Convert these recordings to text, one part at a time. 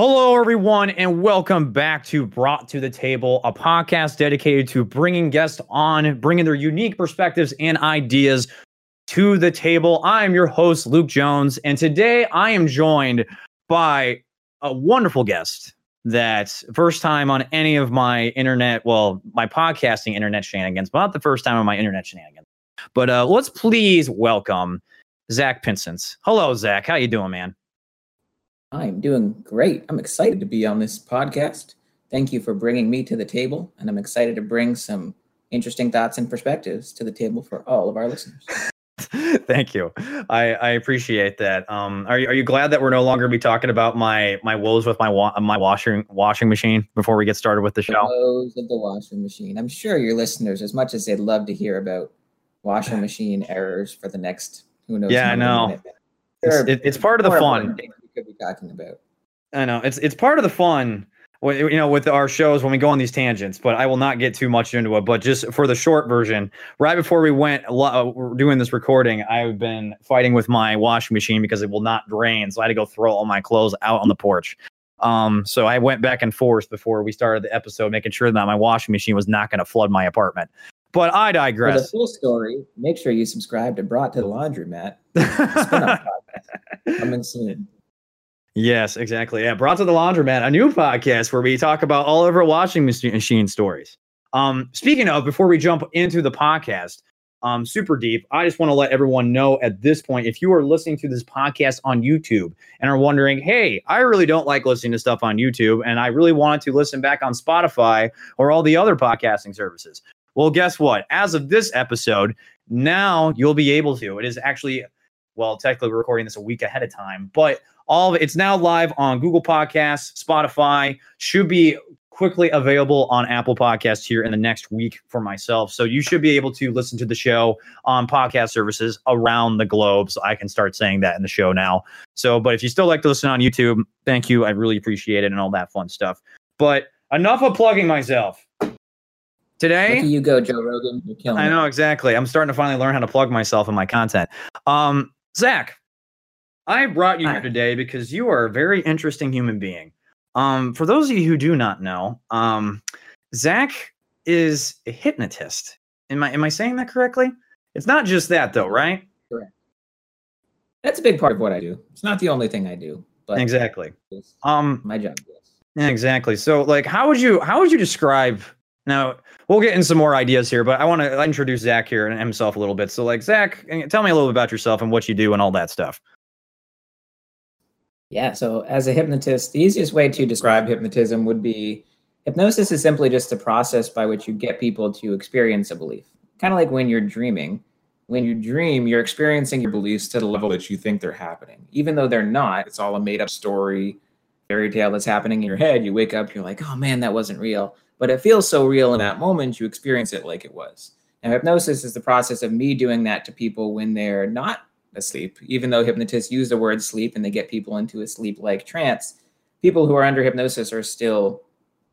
Hello, everyone, and welcome back to Brought to the Table, a podcast dedicated to bringing guests on, bringing their unique perspectives and ideas to the table. I am your host, Luke Jones, and today I am joined by a wonderful guest that first time on any of my internet, well, my podcasting internet shenanigans, but not the first time on my internet shenanigans. But uh, let's please welcome Zach Pincince. Hello, Zach. How you doing, man? I'm doing great. I'm excited to be on this podcast. Thank you for bringing me to the table, and I'm excited to bring some interesting thoughts and perspectives to the table for all of our listeners. Thank you. I, I appreciate that. Um, are you, are you glad that we're no longer be talking about my my woes with my wa- my washing washing machine before we get started with the show? The woes of the washing machine. I'm sure your listeners, as much as they'd love to hear about washing machine errors for the next who knows. Yeah, I know. It's, it, it's part of the fun. Could be talking about. I know it's it's part of the fun you know, with our shows when we go on these tangents, but I will not get too much into it. But just for the short version, right before we went uh, doing this recording, I've been fighting with my washing machine because it will not drain. So I had to go throw all my clothes out on the porch. Um, so I went back and forth before we started the episode, making sure that my washing machine was not going to flood my apartment. But I digress. For the full story, make sure you subscribe to Brought to the Laundromat. Coming soon. Yes, exactly. Yeah, brought to the laundromat, a new podcast where we talk about all of our washing machine stories. Um, speaking of, before we jump into the podcast, um, super deep, I just want to let everyone know at this point, if you are listening to this podcast on YouTube and are wondering, hey, I really don't like listening to stuff on YouTube, and I really wanted to listen back on Spotify or all the other podcasting services. Well, guess what? As of this episode, now you'll be able to. It is actually, well, technically we're recording this a week ahead of time, but all of it, it's now live on Google Podcasts, Spotify, should be quickly available on Apple Podcasts here in the next week for myself. So you should be able to listen to the show on podcast services around the globe. So I can start saying that in the show now. So, but if you still like to listen on YouTube, thank you. I really appreciate it and all that fun stuff. But enough of plugging myself. Today, you go, Joe Rogan. You're killing I know exactly. I'm starting to finally learn how to plug myself in my content. Um, Zach, I brought you Hi. here today because you are a very interesting human being. Um, for those of you who do not know, um, Zach is a hypnotist. Am I am I saying that correctly? It's not just that though, right? Correct. That's a big part of what I do. It's not the only thing I do, but exactly. Um, my job. Yes. Exactly. So, like, how would you how would you describe? Now, we'll get in some more ideas here, but I want to introduce Zach here and himself a little bit. So, like, Zach, tell me a little bit about yourself and what you do and all that stuff. Yeah. So, as a hypnotist, the easiest way to describe hypnotism would be hypnosis is simply just a process by which you get people to experience a belief. Kind of like when you're dreaming. When you dream, you're experiencing your beliefs to the level that you think they're happening. Even though they're not, it's all a made up story, fairy tale that's happening in your head. You wake up, you're like, oh man, that wasn't real. But it feels so real in that moment, you experience it like it was. Now, hypnosis is the process of me doing that to people when they're not asleep. Even though hypnotists use the word sleep and they get people into a sleep like trance, people who are under hypnosis are still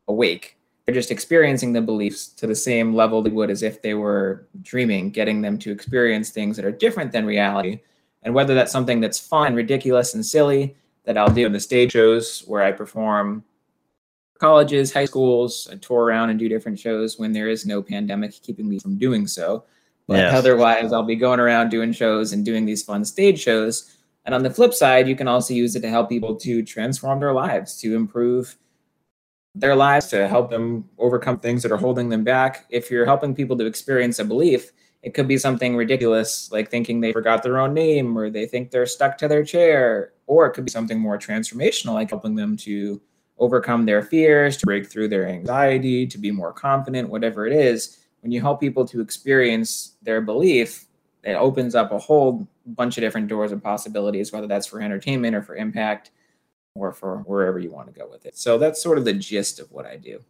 awake. They're just experiencing the beliefs to the same level they would as if they were dreaming, getting them to experience things that are different than reality. And whether that's something that's fun, ridiculous, and silly that I'll do in the stage shows where I perform colleges, high schools, I tour around and do different shows when there is no pandemic keeping me from doing so. But yes. otherwise, I'll be going around doing shows and doing these fun stage shows. And on the flip side, you can also use it to help people to transform their lives, to improve their lives, to help them overcome things that are holding them back. If you're helping people to experience a belief, it could be something ridiculous, like thinking they forgot their own name or they think they're stuck to their chair. Or it could be something more transformational, like helping them to overcome their fears, to break through their anxiety, to be more confident, whatever it is when you help people to experience their belief, it opens up a whole bunch of different doors and possibilities, whether that's for entertainment or for impact or for wherever you want to go with it. So that's sort of the gist of what I do.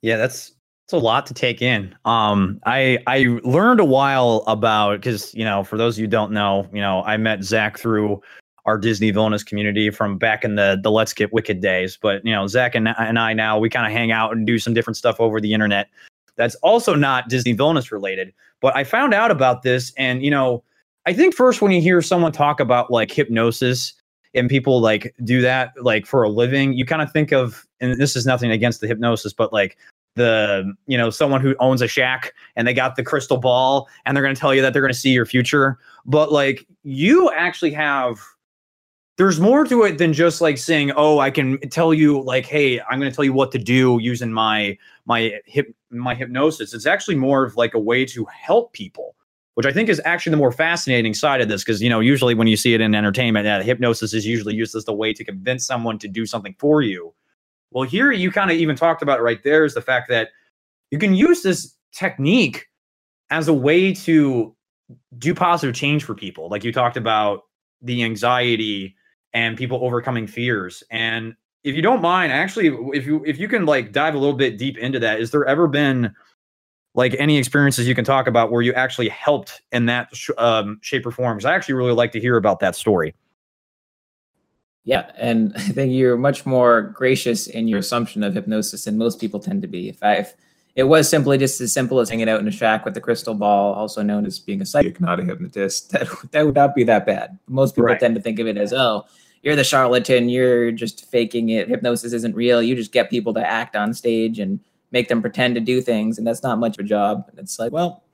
Yeah, that's it's a lot to take in. Um, I I learned a while about because you know for those of you don't know, you know I met Zach through our Disney Villainous community from back in the the Let's Get Wicked days. But you know Zach and and I now we kind of hang out and do some different stuff over the internet that's also not Disney villainous related. But I found out about this, and you know, I think first when you hear someone talk about like hypnosis, and people like do that like for a living, you kind of think of, and this is nothing against the hypnosis, but like the you know someone who owns a shack and they got the crystal ball and they're going to tell you that they're going to see your future but like you actually have there's more to it than just like saying oh i can tell you like hey i'm going to tell you what to do using my my hip my hypnosis. It's actually more of like a way to help people which i think is actually the more fascinating side of this because you know usually when you see it in entertainment hypnosis is usually used as the way to convince someone to do something for you. Well here you kind of even talked about right there is the fact that you can use this technique as a way to do positive change for people. Like you talked about the anxiety and people overcoming fears. And if you don't mind, actually, if you if you can like dive a little bit deep into that, is there ever been like any experiences you can talk about where you actually helped in that sh- um, shape or form? Because I actually really like to hear about that story. Yeah, and I think you're much more gracious in your assumption of hypnosis than most people tend to be. If I if it was simply just as simple as hanging out in a shack with a crystal ball, also known as being a psychic, not a hypnotist, that, that would not be that bad. Most people right. tend to think of it as, oh, you're the charlatan, you're just faking it. Hypnosis isn't real. You just get people to act on stage and make them pretend to do things, and that's not much of a job. And it's like, well,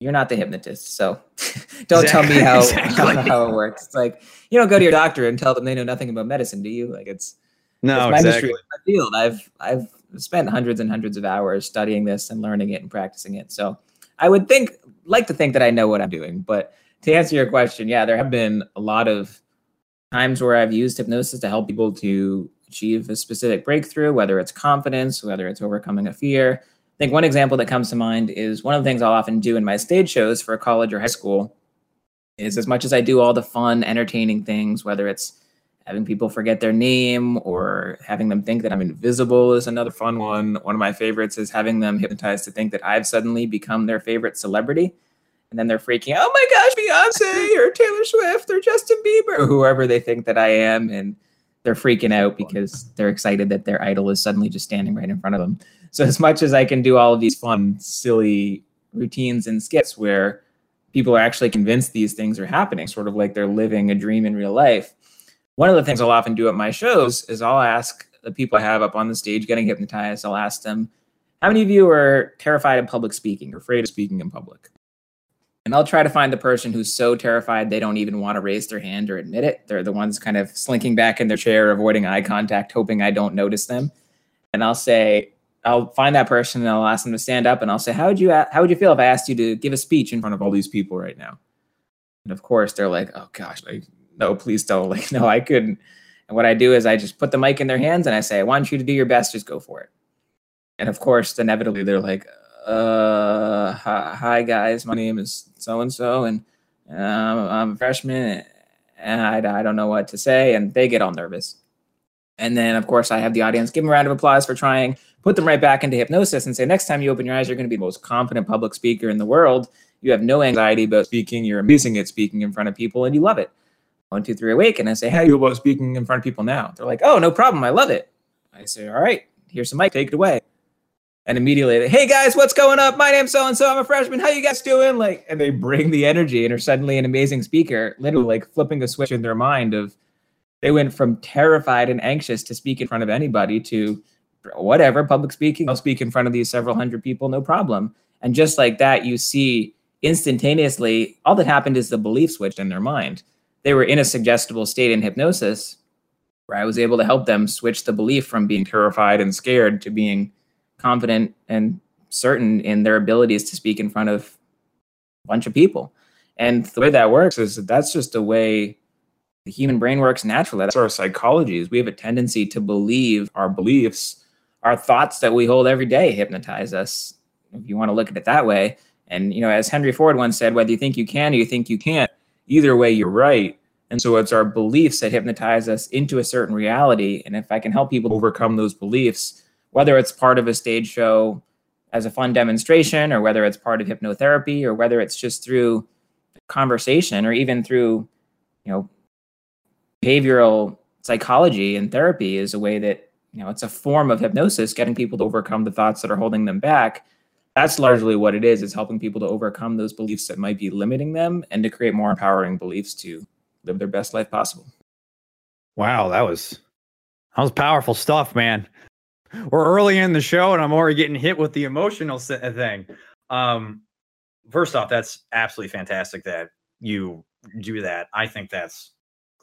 you're not the hypnotist, so don't exactly. tell me how, exactly. how, it works. It's like you don't go to your doctor and tell them they know nothing about medicine, do you? Like it's no, it's my exactly. my field. I've I've spent hundreds and hundreds of hours studying this and learning it and practicing it. So I would think like to think that I know what I'm doing. But to answer your question, yeah, there have been a lot of times where I've used hypnosis to help people to achieve a specific breakthrough, whether it's confidence, whether it's overcoming a fear. I think one example that comes to mind is one of the things I'll often do in my stage shows for college or high school is as much as I do all the fun, entertaining things, whether it's having people forget their name or having them think that I'm invisible is another fun one. One of my favorites is having them hypnotized to think that I've suddenly become their favorite celebrity. And then they're freaking out, oh my gosh, Beyonce or Taylor Swift or Justin Bieber or whoever they think that I am. And they're freaking out because they're excited that their idol is suddenly just standing right in front of them. So, as much as I can do all of these fun, silly routines and skits where people are actually convinced these things are happening, sort of like they're living a dream in real life, one of the things I'll often do at my shows is I'll ask the people I have up on the stage getting hypnotized, I'll ask them, how many of you are terrified of public speaking or afraid of speaking in public? And I'll try to find the person who's so terrified they don't even want to raise their hand or admit it. They're the ones kind of slinking back in their chair, avoiding eye contact, hoping I don't notice them. And I'll say, I'll find that person and I'll ask them to stand up and I'll say, how would you how would you feel if I asked you to give a speech in front of all these people right now? And of course, they're like, oh gosh, like no, please don't. Like, no, I couldn't. And what I do is I just put the mic in their hands and I say, I want you to do your best, just go for it. And of course, inevitably they're like, uh, hi, guys, my name is so and so, and I'm a freshman, and I, I don't know what to say. And they get all nervous. And then, of course, I have the audience give them a round of applause for trying, put them right back into hypnosis, and say, next time you open your eyes, you're going to be the most confident public speaker in the world. You have no anxiety about speaking. You're amazing at speaking in front of people, and you love it one, two, three, awake. And I say, How you about speaking in front of people now? They're like, Oh, no problem. I love it. I say, All right, here's some mic. Take it away. And immediately, hey guys, what's going up? My name's so and so. I'm a freshman. How you guys doing? Like, and they bring the energy and are suddenly an amazing speaker, literally like flipping a switch in their mind of they went from terrified and anxious to speak in front of anybody to whatever public speaking. I'll speak in front of these several hundred people, no problem. And just like that, you see instantaneously, all that happened is the belief switched in their mind they were in a suggestible state in hypnosis where I was able to help them switch the belief from being terrified and scared to being confident and certain in their abilities to speak in front of a bunch of people. And the way that works is that that's just a way the human brain works naturally. That's our psychology is we have a tendency to believe our beliefs, our thoughts that we hold every day hypnotize us. If you want to look at it that way. And you know, as Henry Ford once said, whether you think you can or you think you can't, either way, you're right. And so it's our beliefs that hypnotize us into a certain reality. And if I can help people overcome those beliefs, whether it's part of a stage show as a fun demonstration, or whether it's part of hypnotherapy, or whether it's just through conversation, or even through, you know, behavioral psychology and therapy is a way that, you know, it's a form of hypnosis, getting people to overcome the thoughts that are holding them back that's largely what it is it's helping people to overcome those beliefs that might be limiting them and to create more empowering beliefs to live their best life possible Wow, that was that was powerful stuff, man. We're early in the show, and I'm already getting hit with the emotional thing. Um, first off, that's absolutely fantastic that you do that. I think that's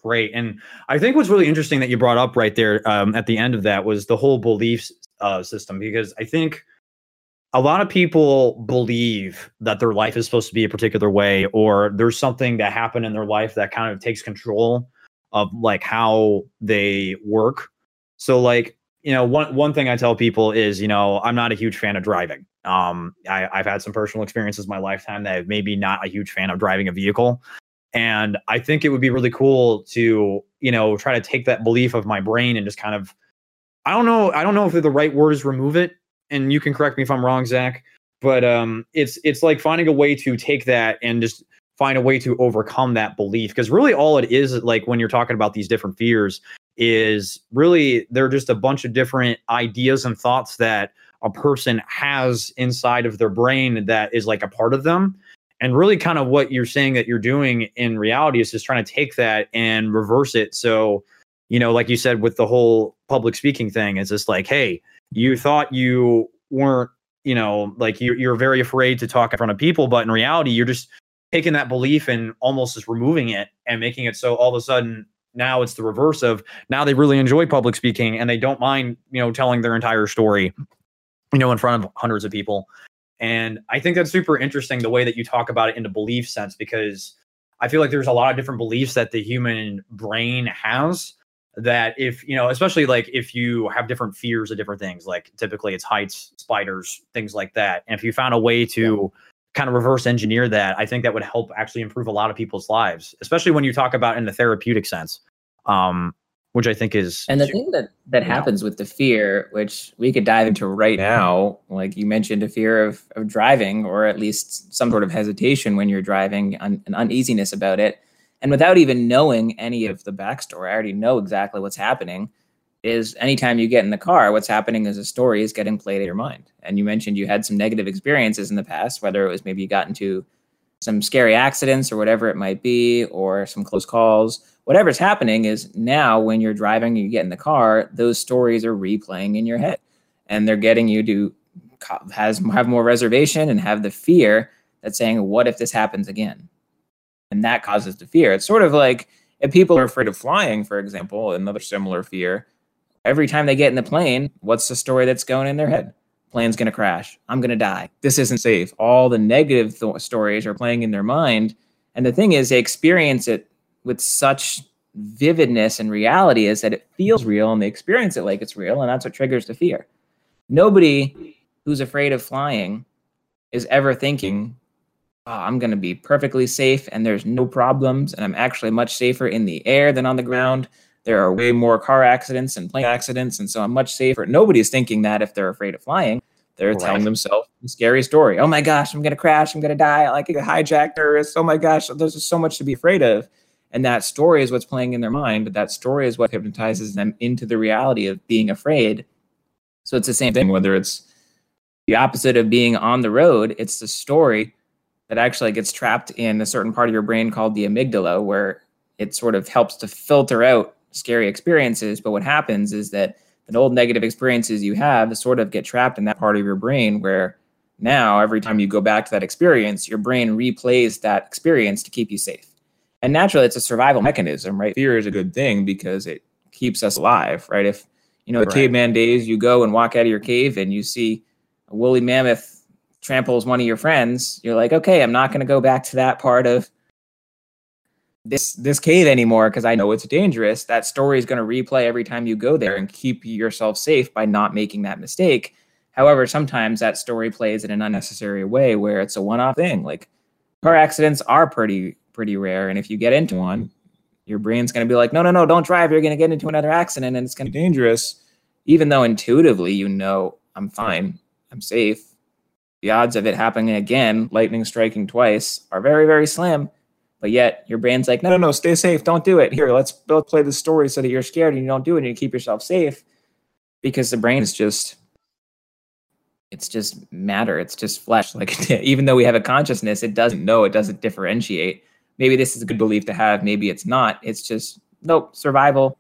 great, and I think what's really interesting that you brought up right there um, at the end of that was the whole belief uh, system, because I think a lot of people believe that their life is supposed to be a particular way, or there's something that happened in their life that kind of takes control of like how they work. So like, you know, one one thing I tell people is, you know, I'm not a huge fan of driving. Um, I, I've had some personal experiences in my lifetime that maybe not a huge fan of driving a vehicle. And I think it would be really cool to, you know, try to take that belief of my brain and just kind of I don't know, I don't know if the right word is remove it. And you can correct me if I'm wrong, Zach. But um it's it's like finding a way to take that and just find a way to overcome that belief because really all it is like when you're talking about these different fears is really they're just a bunch of different ideas and thoughts that a person has inside of their brain that is like a part of them and really kind of what you're saying that you're doing in reality is just trying to take that and reverse it so you know like you said with the whole public speaking thing it's just like hey you thought you weren't you know like you're, you're very afraid to talk in front of people but in reality you're just taking that belief and almost just removing it and making it so all of a sudden now it's the reverse of now they really enjoy public speaking and they don't mind you know telling their entire story you know in front of hundreds of people. And i think that's super interesting the way that you talk about it in the belief sense because i feel like there's a lot of different beliefs that the human brain has that if you know especially like if you have different fears of different things like typically it's heights spiders things like that and if you found a way to yeah kind of reverse engineer that, I think that would help actually improve a lot of people's lives, especially when you talk about in the therapeutic sense. Um, which I think is and the thing that that happens know. with the fear, which we could dive into right now, like you mentioned, a fear of of driving, or at least some sort of hesitation when you're driving, un, an uneasiness about it, and without even knowing any of the backstory, I already know exactly what's happening is anytime you get in the car, what's happening is a story is getting played in your mind. And you mentioned you had some negative experiences in the past, whether it was maybe you got into some scary accidents or whatever it might be, or some close calls. Whatever's happening is now when you're driving and you get in the car, those stories are replaying in your head, and they're getting you to has have more reservation and have the fear that's saying, "What if this happens again?" And that causes the fear. It's sort of like if people are afraid of flying, for example, another similar fear every time they get in the plane, what's the story that's going in their head? Plane's going to crash. I'm going to die. This isn't safe. All the negative th- stories are playing in their mind. And the thing is, they experience it with such vividness and reality is that it feels real and they experience it like it's real. And that's what triggers the fear. Nobody who's afraid of flying is ever thinking, Uh, I'm going to be perfectly safe and there's no problems. And I'm actually much safer in the air than on the ground. There are way more car accidents and plane accidents, and so I'm much safer. Nobody's thinking that if they're afraid of flying. They're right. telling themselves a scary story. Oh my gosh, I'm gonna crash. I'm gonna die. Like a hijacked terrorist. Oh my gosh, there's just so much to be afraid of. And that story is what's playing in their mind, but that story is what hypnotizes them into the reality of being afraid. So it's the same thing, whether it's the opposite of being on the road, it's the story that actually gets trapped in a certain part of your brain called the amygdala, where it sort of helps to filter out scary experiences. But what happens is that the old negative experiences you have sort of get trapped in that part of your brain where now every time you go back to that experience, your brain replays that experience to keep you safe. And naturally, it's a survival mechanism, right? Fear is a good thing because it keeps us alive, right? If you know right. caveman days, you go and walk out of your cave and you see a woolly mammoth tramples one of your friends, you're like, okay, I'm not going to go back to that part of this this cave anymore because I know it's dangerous. That story is going to replay every time you go there and keep yourself safe by not making that mistake. However, sometimes that story plays in an unnecessary way where it's a one-off thing. Like car accidents are pretty pretty rare, and if you get into one, your brain's going to be like, "No, no, no, don't drive. You're going to get into another accident, and it's going to be dangerous." Even though intuitively you know I'm fine, I'm safe. The odds of it happening again, lightning striking twice, are very very slim but yet your brain's like, no, no, no, stay safe. Don't do it. Here, let's play the story so that you're scared and you don't do it and you keep yourself safe. Because the brain is just it's just matter. It's just flesh. Like even though we have a consciousness, it doesn't know, it doesn't differentiate. Maybe this is a good belief to have, maybe it's not. It's just nope, survival.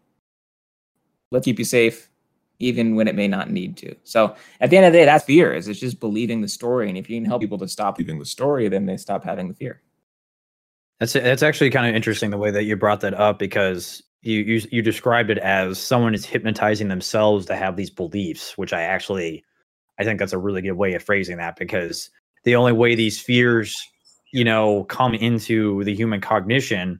Let's keep you safe, even when it may not need to. So at the end of the day, that's fear. Is it's just believing the story, and if you can help people to stop believing the story, then they stop having the fear. That's that's actually kind of interesting the way that you brought that up because you you you described it as someone is hypnotizing themselves to have these beliefs, which I actually I think that's a really good way of phrasing that because the only way these fears, you know, come into the human cognition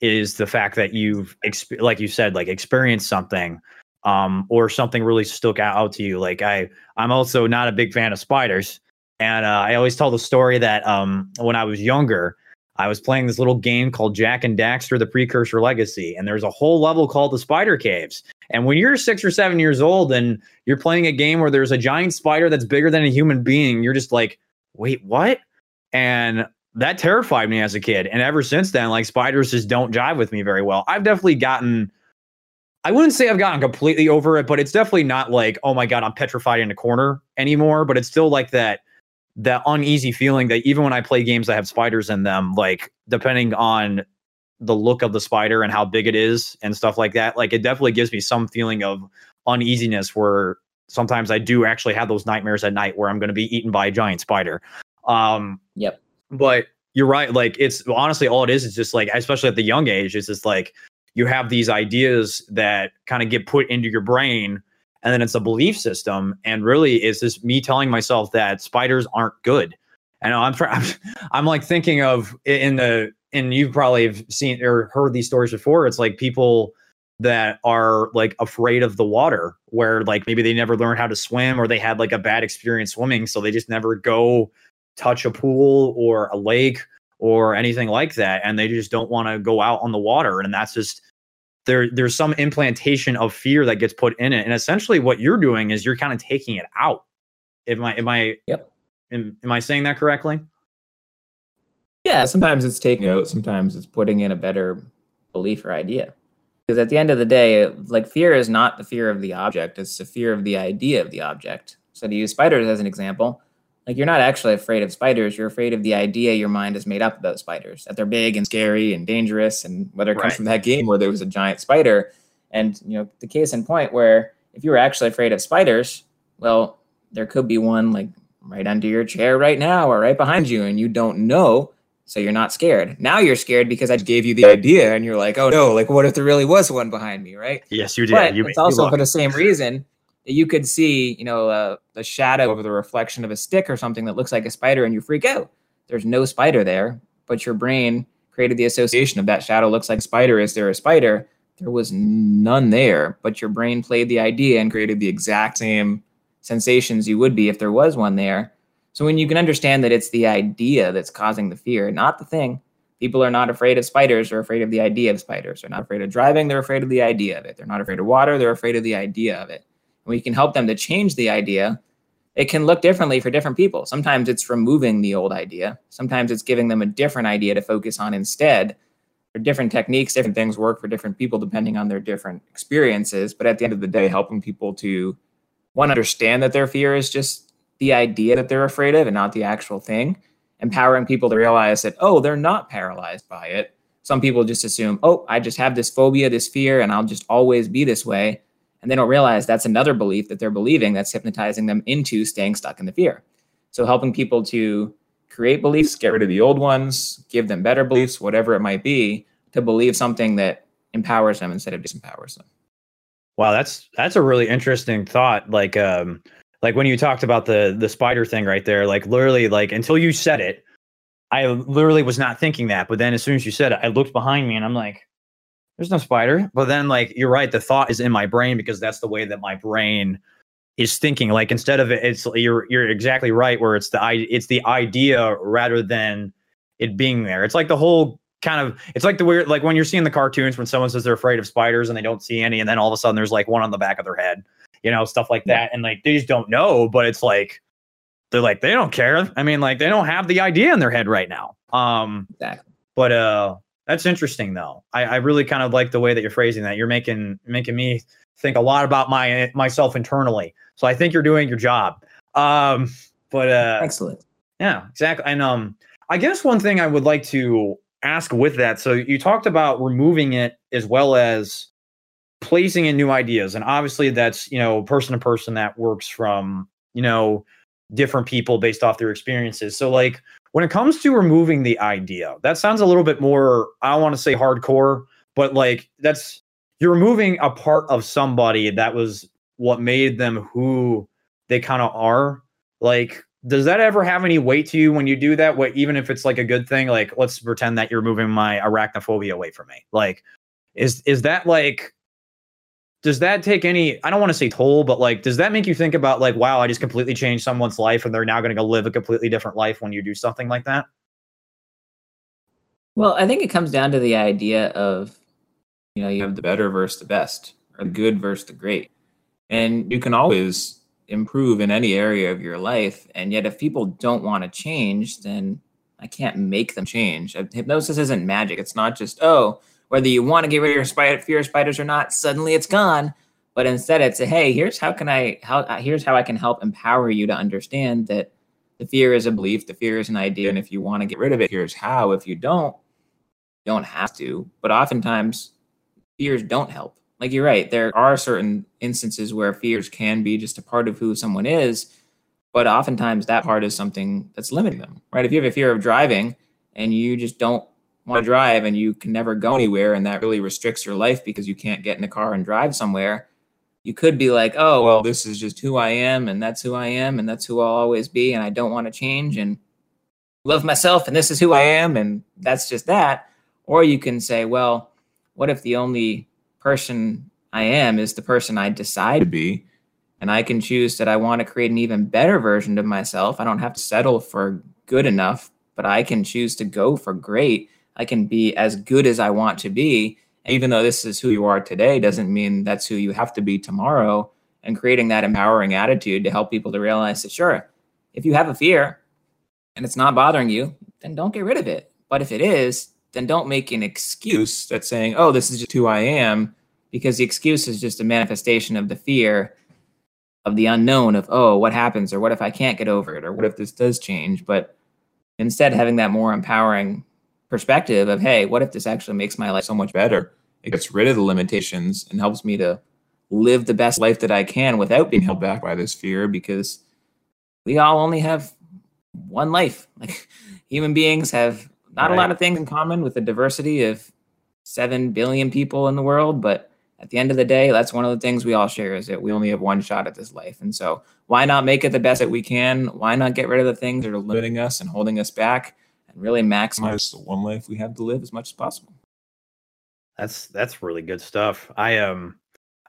is the fact that you've like you said like experienced something um or something really stuck out to you. Like i i'm also not a big fan of spiders. And uh, i always tell the story that um when i was younger i was playing this little game called Jak and Daxter the precursor legacy. And there's a whole level called the spider caves. And when you're six or seven years old and you're playing a game where there's a giant spider that's bigger than a human being you're just like wait what? And that terrified me as a kid. And ever since then, like spiders just don't jive with me very well. I've definitely gotten, I wouldn't say I've gotten completely over it, but it's definitely not like, oh my God, I'm petrified in a corner anymore. But it's still like that, that uneasy feeling that even when I play games that have spiders in them, like depending on the look of the spider and how big it is and stuff like that, like it definitely gives me some feeling of uneasiness where sometimes I do actually have those nightmares at night where I'm going to be eaten by a giant spider. Um, yep but you're right. Like it's honestly all it is. is just like, especially at the young age, it's just like you have these ideas that kind of get put into your brain, and then it's a belief system. And really, it's just me telling myself that spiders aren't good. And I'm, I'm, I'm like thinking of in the, and you've probably have seen or heard these stories before. It's like people that are like afraid of the water, where like maybe they never learned how to swim or they had like a bad experience swimming, so they just never go touch a pool or a lake or anything like that and they just don't want to go out on the water and that's just there there's some implantation of fear that gets put in it and essentially what you're doing is you're kind of taking it out. Am i am i yep. am, am i saying that correctly? Yeah sometimes it's taking out sometimes it's putting in a better belief or idea. Because at the end of the day like fear is not the fear of the object it's the fear of the idea of the object. So to use spiders as an example like you're not actually afraid of spiders you're afraid of the idea your mind has made up about spiders that they're big and scary and dangerous and whether it comes right. from that game where there was a giant spider. And you know the case in point where if you were actually afraid of spiders well there could be one like right under your chair right now or right behind you and you don't know so you're not scared. Now you're scared because i gave you the idea and you're like oh no like what if there really was one behind me right? Yes you did. But you it's also for the same reason you could see, you know, the shadow over the reflection of a stick or something that looks like a spider and you freak out. There's no spider there, but your brain created the association of that shadow looks like a spider. Is there a spider? There was none there, but your brain played the idea and created the exact same sensations you would be if there was one there. So when you can understand that it's the idea that's causing the fear, not the thing. People are not afraid of spiders, they're afraid of the idea of spiders. They're not afraid of driving, they're afraid of the idea of it. They're not afraid of water, they're afraid of the idea of it we can help them to change the idea, it can look differently for different people. Sometimes it's removing the old idea, sometimes it's giving them a different idea to focus on instead. For different techniques, different things work for different people depending on their different experiences. But at the end of the day, helping people to one understand that their fear is just the idea that they're afraid of and not the actual thing. Empowering people to realize that, oh, they're not paralyzed by it. Some people just assume, oh, I just have this phobia, this fear, and I'll just always be this way and they don't realize that's another belief that they're believing that's hypnotizing them into staying stuck in the fear. So helping people to create beliefs, get rid of the old ones, give them better beliefs, whatever it might be, to believe something that empowers them instead of disempowers them. Wow, that's that's a really interesting thought. Like um like when you talked about the the spider thing right there, like literally like until you said it, I literally was not thinking that. But then as soon as you said it, I looked behind me and I'm like, there's no spider. But then, like, you're right. The thought is in my brain because that's the way that my brain is thinking. Like, instead of it, it's you're you're exactly right. Where it's the it's the idea rather than it being there. It's like the whole kind of it's like the weird like when you're seeing the cartoons when someone says they're afraid of spiders and they don't see any, and then all of a sudden there's like one on the back of their head, you know, stuff like that, and like they just don't know. But it's like they're like they don't care. I mean, like they don't have the idea in their head right now. Um, exactly. But uh, that's interesting though. I, I really kind of like the way that you're phrasing that. You're making making me think a lot about my myself internally. So I think you're doing your job. Um, but uh, excellent. Yeah, exactly. And um, I guess one thing I would like to ask with that. So you talked about removing it as well as placing in new ideas and obviously that's you know person to person that works from you know different people based off their experiences so like when it comes to removing the idea that sounds a little bit more i want to say hardcore but like that's you're removing a part of somebody that was what made them who they kind of are. Like does that ever have any weight to you when you do that? What even if it's like a good thing like let's pretend that you're moving my arachnophobia away from me. Like is is that like does that take any i don't want to say toll but like does that make you think about like wow i just completely changed someone's life and they're now going to go live a completely different life when you do something like that? Well i think it comes down to the idea of you know you have the better versus the best or the good versus the great. And you can always improve in any area of your life and yet if people don't want to change then i can't make them change. Hypnosis isn't magic. It's not just oh whether you want to get rid of your spider, fear of spiders or not, suddenly it's gone. But instead, it's a hey, here's how can I how uh, here's how I can help empower you to understand that the fear is a belief, the fear is an idea, and if you want to get rid of it, here's how. If you don't, you don't have to. But oftentimes, fears don't help. Like you're right, there are certain instances where fears can be just a part of who someone is, but oftentimes that part is something that's limiting them. Right? If you have a fear of driving and you just don't want to drive and you can never go anywhere and that really restricts your life because you can't get in a car and drive somewhere you could be like oh well this is just who i am and that's who i am and that's who i'll always be and i don't want to change and love myself and this is who i am and that's just that. Or you can say well what if the only person i am is the person i decide to be and i can choose that i want to create an even better version of myself. I don't have to settle for good enough but i can choose to go for great I can be as good as I want to be. even though this is who you are today, doesn't mean that's who you have to be tomorrow. And creating that empowering attitude to help people to realize that, sure, if you have a fear and it's not bothering you, then don't get rid of it. But if it is, then don't make an excuse that's saying, oh, this is just who I am, because the excuse is just a manifestation of the fear of the unknown of, oh, what happens, or what if I can't get over it, or what if this does change. But instead, having that more empowering perspective of, hey, what if this actually makes my life so much better? It gets rid of the limitations and helps me to live the best life that I can without being held back by this fear because we all only have one life. Like human beings have not right. a lot of things in common with the diversity of 7 billion people in the world, but at the end of the day, that's one of the things we all share is that we only have one shot at this life. And so, why not make it the best that we can? Why not get rid of the things that are limiting us and holding us back? And really maximize the one life we have to live as much as possible. That's that's really good stuff. I um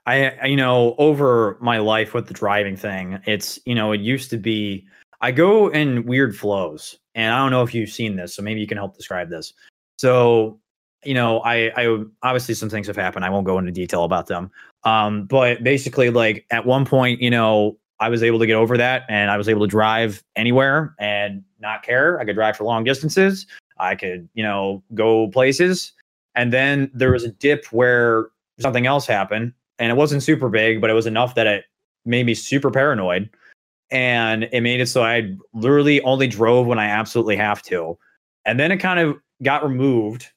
I you know over my life with the driving thing, it's you know it used to be I go in weird flows, and I don't know if you've seen this, so maybe you can help describe this. So you know I I obviously some things have happened. I won't go into detail about them. Um, but basically, like at one point, you know, I was able to get over that and I was able to drive anywhere and not care. I could drive for long distances. I could, you know, go places. And then there was a dip where something else happened and it wasn't super big, but it was enough that it made me super paranoid. And it made it so I literally only drove when I absolutely have to. And then it kind of got removed.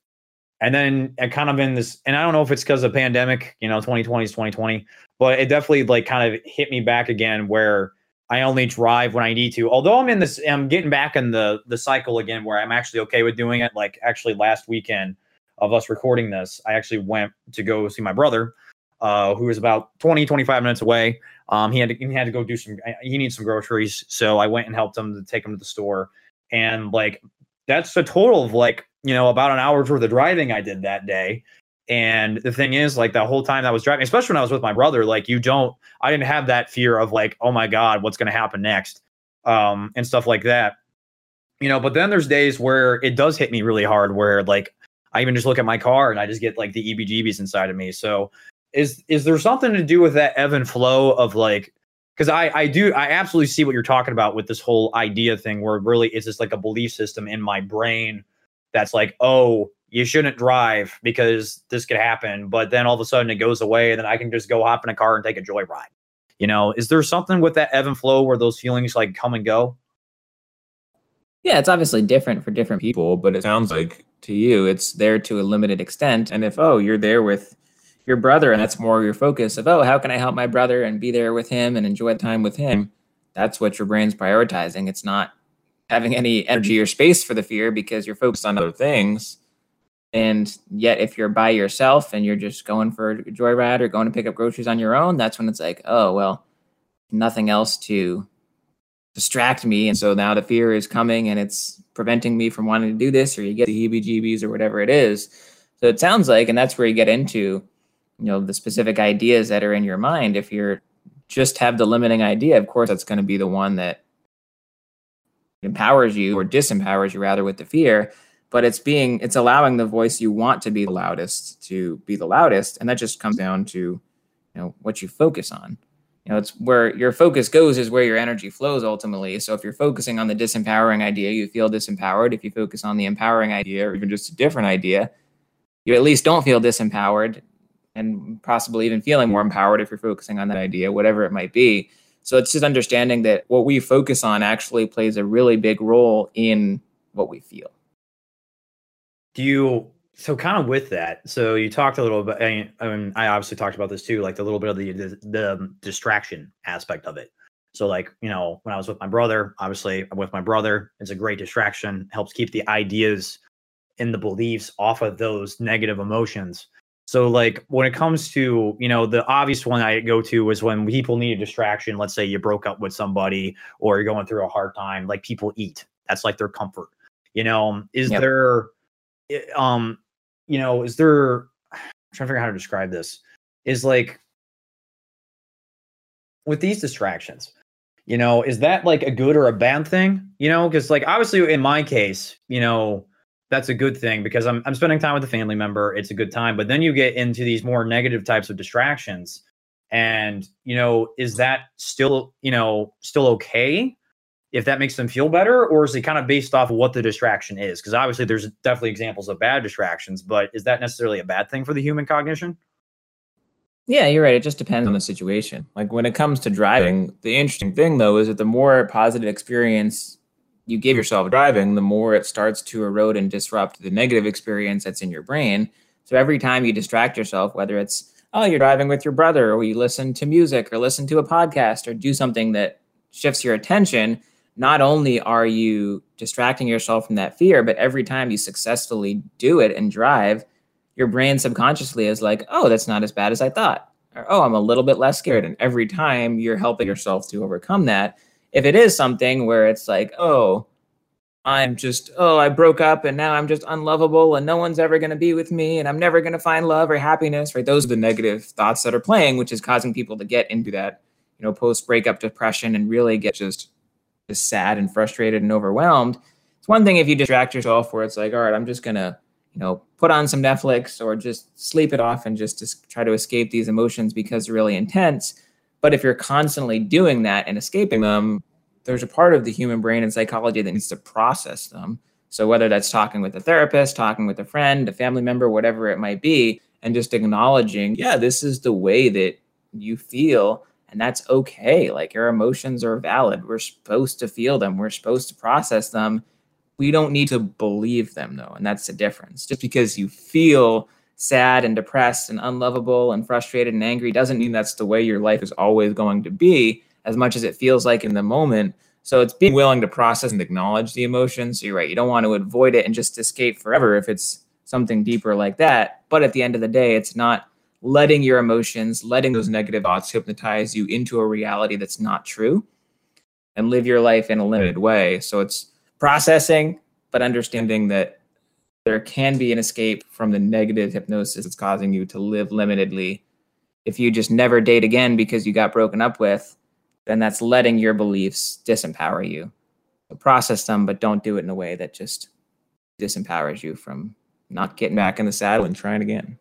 And then it kind of in this, and I don't know if it's because of pandemic, you know, 2020 is 2020, but it definitely like kind of hit me back again where I only drive when I need to. Although I'm in this, I'm getting back in the the cycle again where I'm actually okay with doing it. Like actually last weekend of us recording this, I actually went to go see my brother, uh, about 20, 25 minutes away. Um, he had to, he had to go do some, he needs some groceries. So I went and helped him to take him to the store. And like, that's a total of like, you know, about an hour's worth of driving I did that day. And the thing is, like the whole time I was driving, especially when I was with my brother, like you don't, I didn't have that fear of like, oh my God, what's going to happen next, um, and stuff like that. You know, but then there's days where it does hit me really hard, where like I even just look at my car and I just get like the EBGBs inside of me. So, is is there something to do with that ebb and flow of like? Because I I do I absolutely see what you're talking about with this whole idea thing, where really it's just like a belief system in my brain that's like, oh, you shouldn't drive because this could happen. But then all of a sudden it goes away, and then I can just go hop in a car and take a joyride. You know, is there something with that ebb and flow where those feelings like come and go? Yeah, it's obviously different for different people, but it sounds like to you it's there to a limited extent. And if oh, you're there with your brother and that's more your focus of oh how can i help my brother and be there with him and enjoy time with him? That's what your brain's prioritizing. It's not having any energy or space for the fear because you're focused on other things. And yet if you're by yourself and you're just going for a joyride or going to pick up groceries on your own that's when it's like oh well nothing else to distract me. And so now the fear is coming and it's preventing me from wanting to do this or you get the heebie jeebies or whatever it is. So it sounds like and that's where you get into you know the specific ideas that are in your mind if you're just have the limiting idea of course that's going to be the one that empowers you or disempowers you rather with the fear but it's being it's allowing the voice you want to be the loudest to be the loudest and that just comes down to you know what you focus on. You know it's where your focus goes is where your energy flows ultimately. So if you're focusing on the disempowering idea you feel disempowered. If you focus on the empowering idea or even just a different idea you at least don't feel disempowered and possibly even feeling more empowered if you're focusing on that idea, whatever it might be. So it's just understanding that what we focus on actually plays a really big role in what we feel. Do you so kind of with that? So you talked a little bit. I mean, I obviously talked about this too, like the little bit of the, the the distraction aspect of it. So like you know, when I was with my brother, obviously I'm with my brother. It's a great distraction. Helps keep the ideas and the beliefs off of those negative emotions. So like when it comes to, you know, the obvious one I go to is when people need a distraction. Let's say you broke up with somebody or you're going through a hard time, like people eat. That's like their comfort. You know, is yep. there eh, um you know, is there I'm trying to figure out how to describe this. Is like with these distractions, you know, is that like a good or a bad thing? You know, because like obviously in my case, you know, that's a good thing because I'm I'm spending time with a family member. It's a good time. But then you get into these more negative types of distractions. And, you know, is that still, you know, still okay if that makes them feel better? Or is it kind of based off of what the distraction is? Because obviously there's definitely examples of bad distractions, but is that necessarily a bad thing for the human cognition? Yeah, you're right. It just depends on the situation. Like when it comes to driving, the interesting thing though is that the more positive experience you give yourself driving, the more it starts to erode and disrupt the negative experience that's in your brain. So every time you distract yourself, whether it's, oh, you're driving with your brother, or you listen to music, or listen to a podcast, or do something that shifts your attention, not only are you distracting yourself from that fear, but every time you successfully do it and drive, your brain subconsciously is like, oh, that's not as bad as I thought. Or, oh, I'm a little bit less scared. And every time you're helping yourself to overcome that if it is something where it's like, oh, I'm just, oh, I broke up and now I'm just unlovable and no one's ever going to be with me and I'm never going to find love or happiness, right? Those are the negative thoughts that are playing, which is causing people to get into that, you know, post breakup depression and really get just, just sad and frustrated and overwhelmed. It's one thing if you distract yourself where it's like, all right, I'm just going to, you know, put on some Netflix or just sleep it off and just, just try to escape these emotions because they're really intense. But if you're constantly doing that and escaping them, there's a part of the human brain and psychology that needs to process them. So whether that's talking with a therapist, talking with a friend, a family member, whatever it might be, and just acknowledging, yeah, this is the way that you feel and that's okay. Like your emotions are valid. We're supposed to feel them. We're supposed to process them. We don't need to believe them though, and that's the difference. Just because you feel sad and depressed and unlovable and frustrated and angry doesn't mean that's the way your life is always going to be as much as it feels like in the moment. So it's being willing to process and acknowledge the emotions. You're right. You don't want to avoid it and just escape forever if it's something deeper like that. But at the end of the day, it's not letting your emotions, letting those negative thoughts hypnotize you into a reality that's not true and live your life in a limited way. So it's processing, but understanding that there can be an escape from the negative hypnosis that's causing you to live limitedly. If you just never date again because you got broken up with, then that's letting your beliefs disempower you. So process them, but don't do it in a way that just disempowers you from not getting back in the saddle and trying again.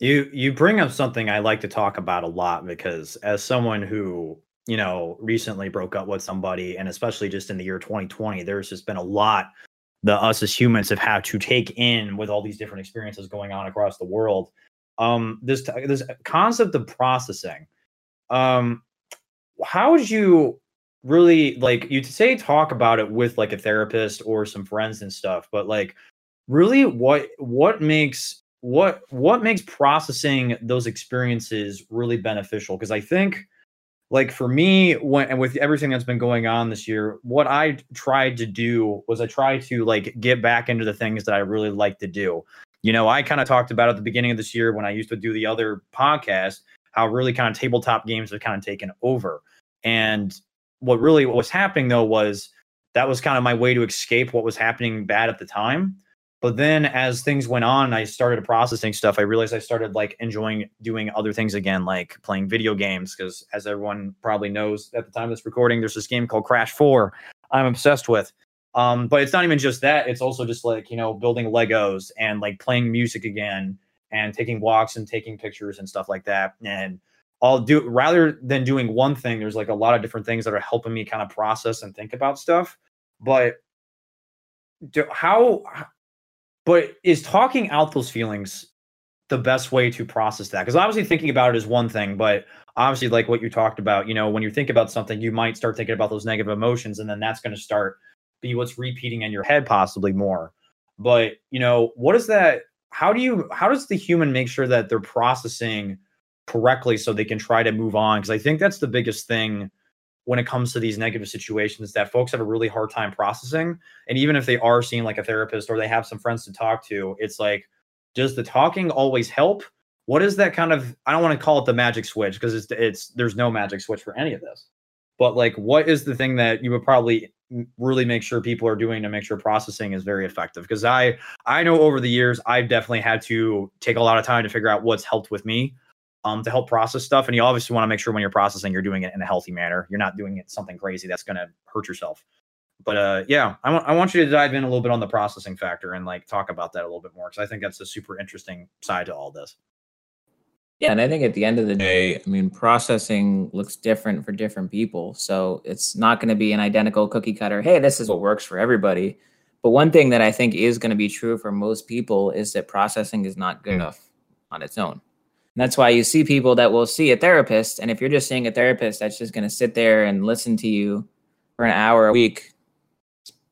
You you bring up something I like to talk about a lot because as someone who you know recently broke up with somebody and especially just in the year 2020 there's just been a lot the us as humans have had to take in with all these different experiences going on across the world. Um, this this concept of processing. Um, how would you really like you say talk about it with like a therapist or some friends and stuff, but like really what what makes what what makes processing those experiences really beneficial? Because I think like for me when and with everything that's been going on this year what i tried to do was i tried to like get back into the things that i really like to do. You know i kind of talked about at the beginning of this year when i used to do the other podcast how really kind of tabletop games have kind of taken over. And what really what was happening though was that was kind of my way to escape what was happening bad at the time but then as things went on, I started processing stuff. I realized I started like enjoying doing other things again, like playing video games. Because as everyone probably knows at the time of this recording, there's this game called Crash 4 I'm obsessed with. Um, but it's not even just that, it's also just like, you know, building Legos and like playing music again and taking walks and taking pictures and stuff like that. And I'll do rather than doing one thing, there's like a lot of different things that are helping me kind of process and think about stuff. But do, how but is talking out those feelings the best way to process that? Because obviously thinking about it is one thing, but obviously like what you talked about, you know, when you think about something, you might start thinking about those negative emotions, and then that's going to start be what's repeating in your head possibly more. But you know, what is that? How do you? How does the human make sure that they're processing correctly so they can try to move on? Because I think that's the biggest thing when it comes to these negative situations that folks have a really hard time processing. And even if they are seeing like a therapist or they have some friends to talk to, it's like, does the talking always help? What is that kind of? I don't want to call it the magic switch because it's it's there's no magic switch for any of this. But like, what is the thing that you would probably really make sure people are doing to make sure processing is very effective? Because I I know over the years I've definitely had to take a lot of time to figure out what's helped with me um, to help process stuff. And you obviously want to make sure when you're processing, you're doing it in a healthy manner. You're not doing it something crazy that's going to hurt yourself. But uh, yeah, I want I want you to dive in a little bit on the processing factor and like talk about that a little bit more because I think that's a super interesting side to all this. Yeah, and I think at the end of the day, I mean, processing looks different for different people. So it's not going to be an identical cookie cutter. Hey, this is what works for everybody. But one thing that I think is going to be true for most people is that processing is not good enough on its own. And that's why you see people that will see a therapist. And if you're just seeing a therapist that's just going to sit there and listen to you for an hour a week,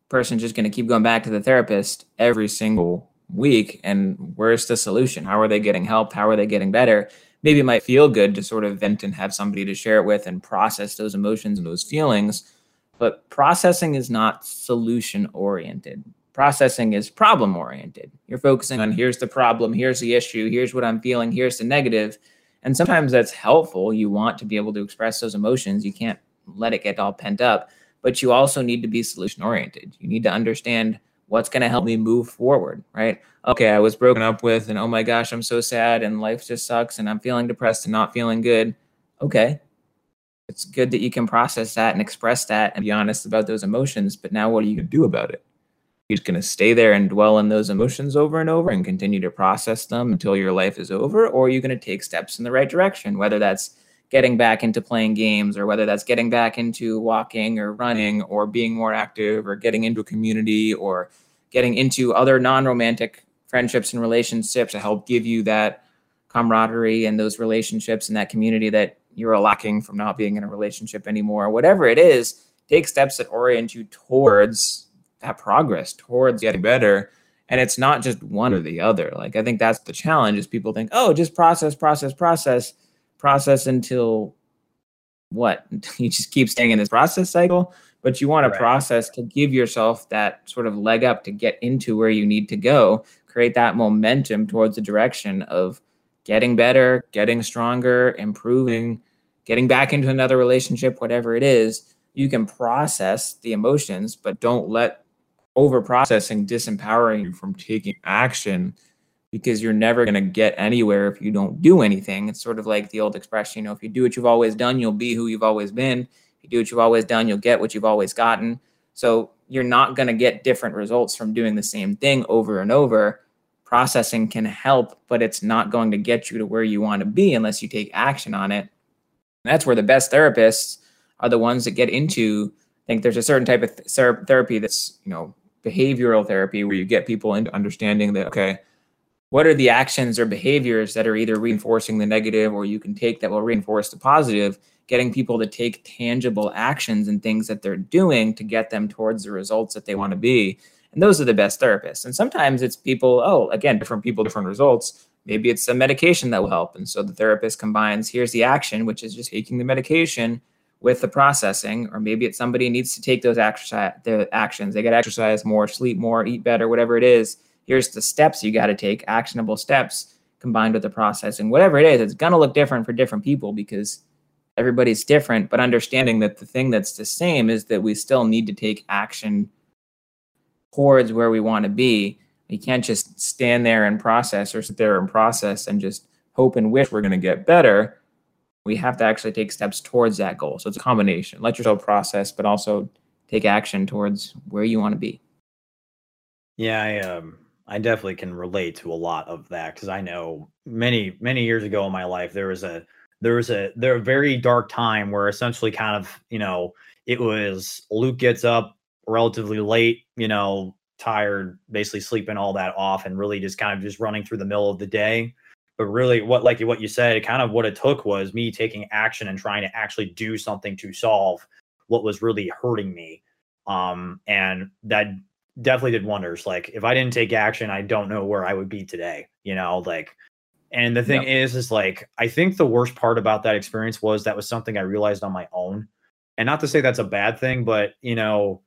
person's just going to keep going back to the therapist every single week. And where's the solution? How are they getting help? How are they getting better? Maybe it might feel good to sort of vent and have somebody to share it with and process those emotions and those feelings. But processing is not solution oriented processing is problem oriented. You're focusing on here's the problem, here's the issue, here's what I'm feeling, here's the negative. And sometimes that's helpful. You want to be able to express those emotions. You can't let it get all pent up, but you also need to be solution oriented. You need to understand what's going to help me move forward, right? Okay, I was broken up with, and oh my gosh, I'm so sad, and life just sucks, and I'm feeling depressed and not feeling good. Okay. It's good that you can process that and express that and be honest about those emotions, but now what are you going to do about it? You're just going to stay there and dwell on those emotions over and over and continue to process them until your life is over, or you're going to take steps in the right direction, whether that's getting back into playing games or whether that's getting back into walking or running or being more active or getting into a community or getting into other non-romantic friendships and relationships to help give you that camaraderie and those relationships and that community that you're lacking from not being in a relationship anymore. Whatever it is take steps that orient you towards that progress towards getting better and it's not just one or the other. Like i think that's the challenge is people think oh just process process process process until what? You just keep staying in this process cycle. But you want to right. process to give yourself that sort of leg up to get into where you need to go create that momentum towards the direction of getting better getting stronger improving getting back into another relationship whatever it is. You can process the emotions but don't let over processing disempowering you from taking action because you're never going to get anywhere if you don't do anything. It's sort of like the old expression, you know, if you do what you've always done, you'll be who you've always been. If you do what you've always done, you'll get what you've always gotten. So you're not going to get different results from doing the same thing over and over. Processing can help, but it's not going to get you to where you want to be unless you take action on it. And that's where the best therapists are the ones that get into. I think there's a certain type of th- therapy that's, you know, behavioral therapy where you get people into understanding that okay what are the actions or behaviors that are either reinforcing the negative or you can take that will reinforce the positive getting people to take tangible actions and things that they're doing to get them towards the results that they want to be And those are the best therapists. And sometimes it's people, oh, again, different people, different results. Maybe it's some medication that will help. And so the therapist combines here's the action, which is just taking the medication with the processing, or maybe it's somebody needs to take those exercise the actions. They got to exercise more, sleep more, eat better, whatever it is. Here's the steps you got to take, actionable steps combined with the processing. Whatever it is, it's gonna look different for different people because everybody's different, but understanding that the thing that's the same is that we still need to take action towards where we want to be. We can't just stand there and process or sit there and process and just hope and wish we're to get better. We have to actually take steps towards that goal. So it's a combination. Let yourself process, but also take action towards where you want to be. Yeah, I um I definitely can relate to a lot of that because I know many many years ago in my life there was a there was a there a very dark time where essentially kind of you know it was Luke gets up relatively late, you know, tired, basically sleeping all that off, and really just kind of just running through the middle of the day. But really, what like what you said, kind of what it took was me taking action and trying to actually do something to solve what was really hurting me. Um, and that definitely did wonders. Like if I didn't take action, I don't know where I would be today. You know, like and the thing yep. is, is like I think the worst part about that experience was that was something I realized on my own. And not to say that's a bad thing, but you know,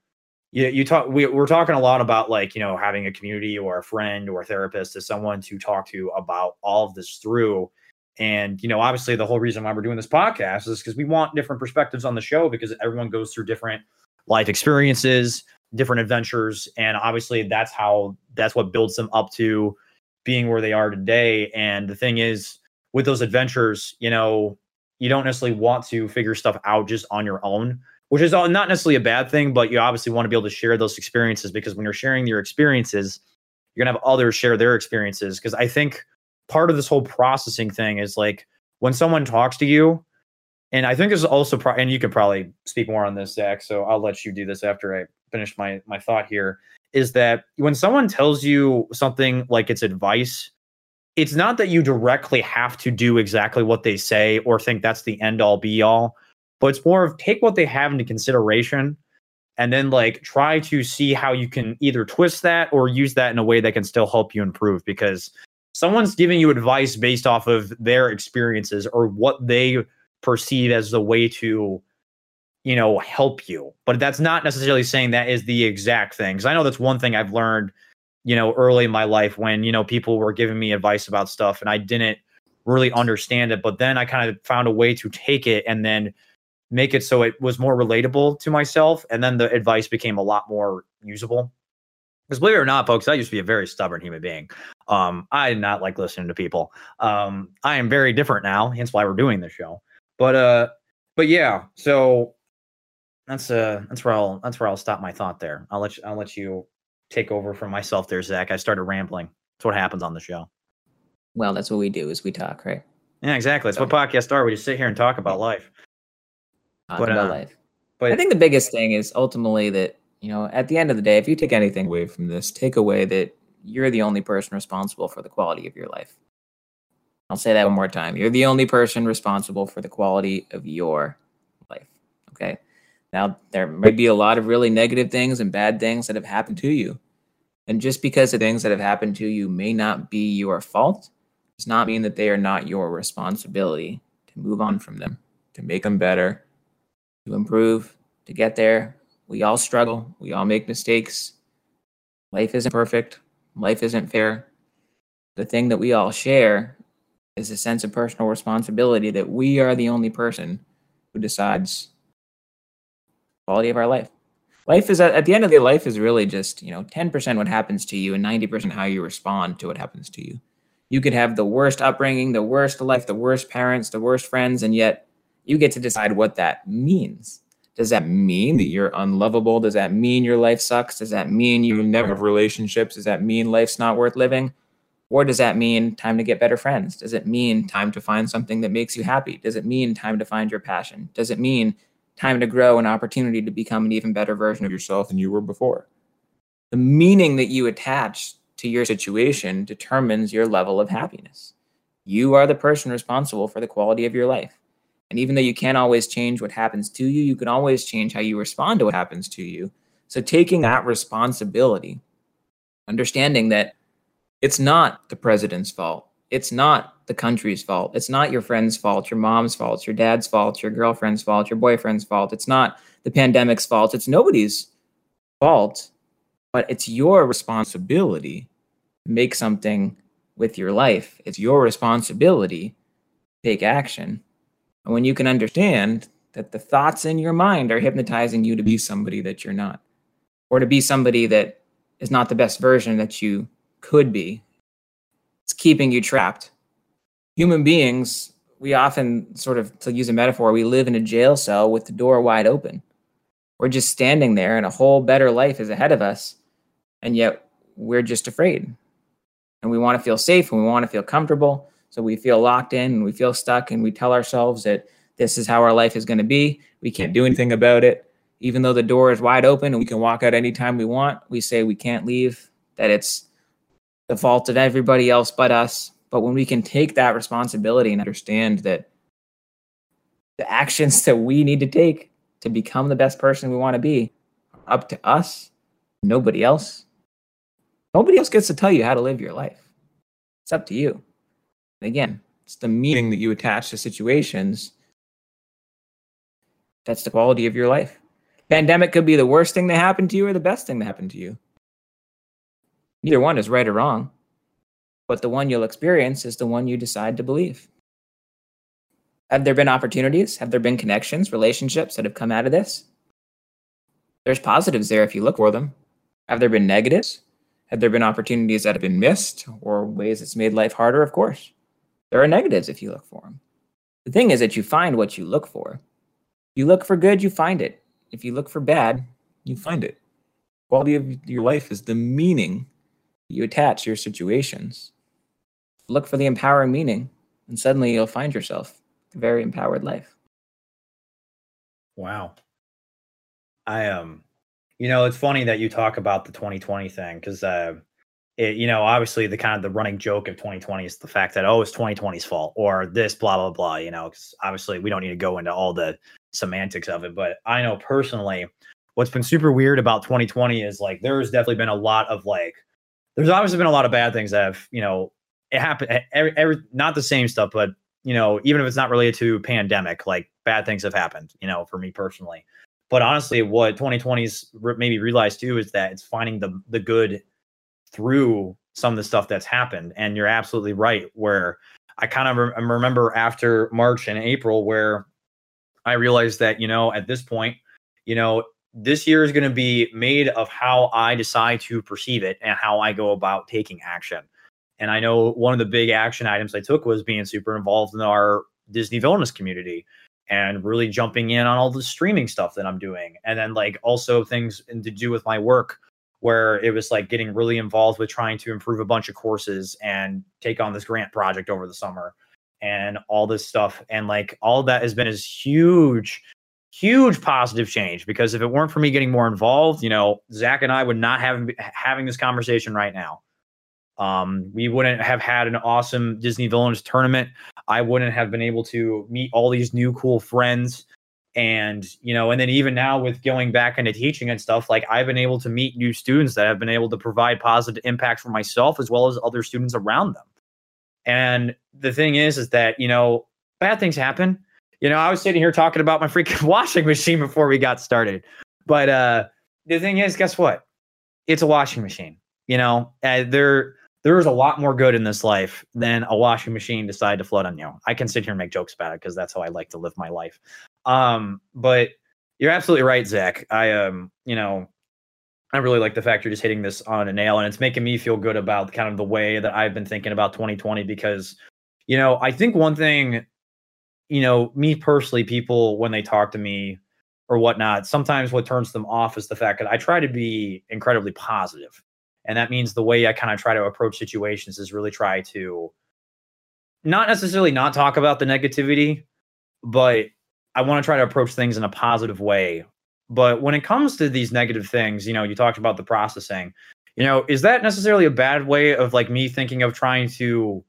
you, you talk we, we're talking a lot about like, you know, having a community or a friend or a therapist as someone to talk to about all of this through. And you know, obviously the whole reason why we're doing this podcast is because we want different perspectives on the show because everyone goes through different life experiences, different adventures, and obviously that's how that's what builds them up to being where they are today. And the thing is, with those adventures, you know, you don't necessarily want to figure stuff out just on your own, which is not necessarily a bad thing, but you obviously want to be able to share those experiences because when you're sharing your experiences, you're going to have others share their experiences. Because I think part of this whole processing thing is like when someone talks to you, and I think this is also, pro- and you could probably speak more on this, Zach. So I'll let you do this after I finish my my thought here is that when someone tells you something like it's advice, it's not that you directly have to do exactly what they say or think that's the end all be all, but it's more of take what they have into consideration and then like try to see how you can either twist that or use that in a way that can still help you improve because someone's giving you advice based off of their experiences or what they perceive as the way to you know, help you. But that's not necessarily saying that is the exact thing. Because I know that's one thing I've learned, you know, early in my life when, you know, people were giving me advice about stuff and I didn't really understand it. But then I kind of found a way to take it and then make it so it was more relatable to myself. And then the advice became a lot more usable. Because believe it or not, folks, I used to be a very stubborn human being. Um, I did not like listening to people. Um, I am very different now, hence why we're doing this show. But uh, but yeah, so that's uh that's where I'll that's where I'll stop my thought there. I'll let you I'll let you take over from myself there, Zach. I started rambling. That's what happens on the show. Well, that's what we do is we talk, right? Yeah, exactly. That's so, what podcasts are. We just sit here and talk about life. Talk but, uh, life. But I think the biggest thing is ultimately that, you know, at the end of the day, if you take anything away from this, take away that you're the only person responsible for the quality of your life. I'll say that one more time. You're the only person responsible for the quality of your life. Okay. Now, there may be a lot of really negative things and bad things that have happened to you. And just because the things that have happened to you may not be your fault, does not mean that they are not your responsibility to move on from them, to make them better, to improve, to get there. We all struggle, we all make mistakes. Life isn't perfect, life isn't fair. The thing that we all share is a sense of personal responsibility that we are the only person who decides quality of our life. Life is at the end of the day, life is really just, you know, 10% what happens to you and 90% how you respond to what happens to you. You could have the worst upbringing, the worst life, the worst parents, the worst friends, and yet you get to decide what that means. Does that mean that you're unlovable? Does that mean your life sucks? Does that mean you never have relationships? Does that mean life's not worth living? Or does that mean time to get better friends? Does it mean time to find something that makes you happy? Does it mean time to find your passion? Does it mean time to grow, an opportunity to become an even better version of yourself than you were before. The meaning that you attach to your situation determines your level of happiness. You are the person responsible for the quality of your life. And even though you can't always change what happens to you, you can always change how you respond to what happens to you. So, taking that responsibility Understanding that it's not the president's fault. It's not the country's fault. It's not your friend's fault, your mom's fault, your dad's fault, your girlfriend's fault, your boyfriend's fault. It's not the pandemic's fault. It's nobody's fault, but it's your responsibility to make something with your life. It's your responsibility to take action. And when you can understand that the thoughts in your mind are hypnotizing you to be somebody that you're not, or to be somebody that is not the best version that you could be, it's keeping you trapped. Human beings, we often sort of, to use a metaphor, we live in a jail cell with the door wide open. We're just standing there and a whole better life is ahead of us. And yet we're just afraid. And we want to feel safe and we want to feel comfortable. So we feel locked in and we feel stuck and we tell ourselves that this is how our life is going to be. We can't do anything about it. Even though the door is wide open and we can walk out anytime we want, we say we can't leave, that it's the fault of everybody else but us. But when we can take that responsibility and understand that the actions that we need to take to become the best person we want to be are up to us, nobody else. Nobody else gets to tell you how to live your life. It's up to you. Again, it's the meaning that you attach to situations. That's the quality of your life. Pandemic could be the worst thing that happened to you or the best thing that happened to you. Neither one is right or wrong, but the one you'll experience is the one you decide to believe. Have there been opportunities? Have there been connections, relationships that have come out of this? There's positives there if you look for them. Have there been negatives? Have there been opportunities that have been missed or ways it's made life harder? Of course. There are negatives if you look for them. The thing is that you find what you look for. You look for good, you find it. If you look for bad, you find it. Quality of your life is the meaning you attach to your situations. Look for the empowering meaning, and suddenly you'll find yourself a very empowered life. Wow. I um you know, it's funny that you talk about the 2020 thing because uh it, you know, obviously the kind of the running joke of 2020 is the fact that oh, it's 2020's fault or this blah blah blah. You know, because obviously we don't need to go into all the semantics of it, but I know personally, what's been super weird about 2020 is like there's definitely been a lot of like there's obviously been a lot of bad things that have, you know, it happened. Every, every not the same stuff, but you know, even if it's not related to pandemic, like bad things have happened. You know, for me personally. But honestly, what 2020's maybe realized too is that it's finding the the good through some of the stuff that's happened. And you're absolutely right. Where I kind of re- remember after March and April, where I realized that you know at this point, you know, this year is going to be made of how I decide to perceive it and how I go about taking action. And I know one of the big action items I took was being super involved in our Disney Villainous community and really jumping in on all the streaming stuff that I'm doing. And then like also things to do with my work where it was like getting really involved with trying to improve a bunch of courses and take on this grant project over the summer and all this stuff. And like all that has been as huge huge positive change because if it weren't for me getting more involved, you know, Zach and I would not have having this conversation right now. Um, we wouldn't have had an awesome Disney Villains tournament. I wouldn't have been able to meet all these new cool friends. And, you know, and then even now with going back into teaching and stuff, like I've been able to meet new students that have been able to provide positive impact for myself as well as other students around them. And the thing is, is that, you know, bad things happen you know, I was sitting here talking about my freaking washing machine before we got started. But uh the thing is, guess what? It's a washing machine. You know, uh, there there's a lot more good in this life than a washing machine decide to flood on you. I can sit here and make jokes about it because that's how I like to live my life. Um, but you're absolutely right, Zach. I um, you know, I really like the fact you're just hitting this on a nail, and it's making me feel good about kind of the way that I've been thinking about 2020 because, you know, I think one thing you know, me personally, people when they talk to me or whatnot, sometimes what turns them off is the fact that I try to be incredibly positive. And that means the way I kind of try to approach situations is really try to not necessarily not talk about the negativity, but I want to try to approach things in a positive way. But when it comes to these negative things, you know, you talked about the processing, you know, is that necessarily a bad way of like me thinking of trying to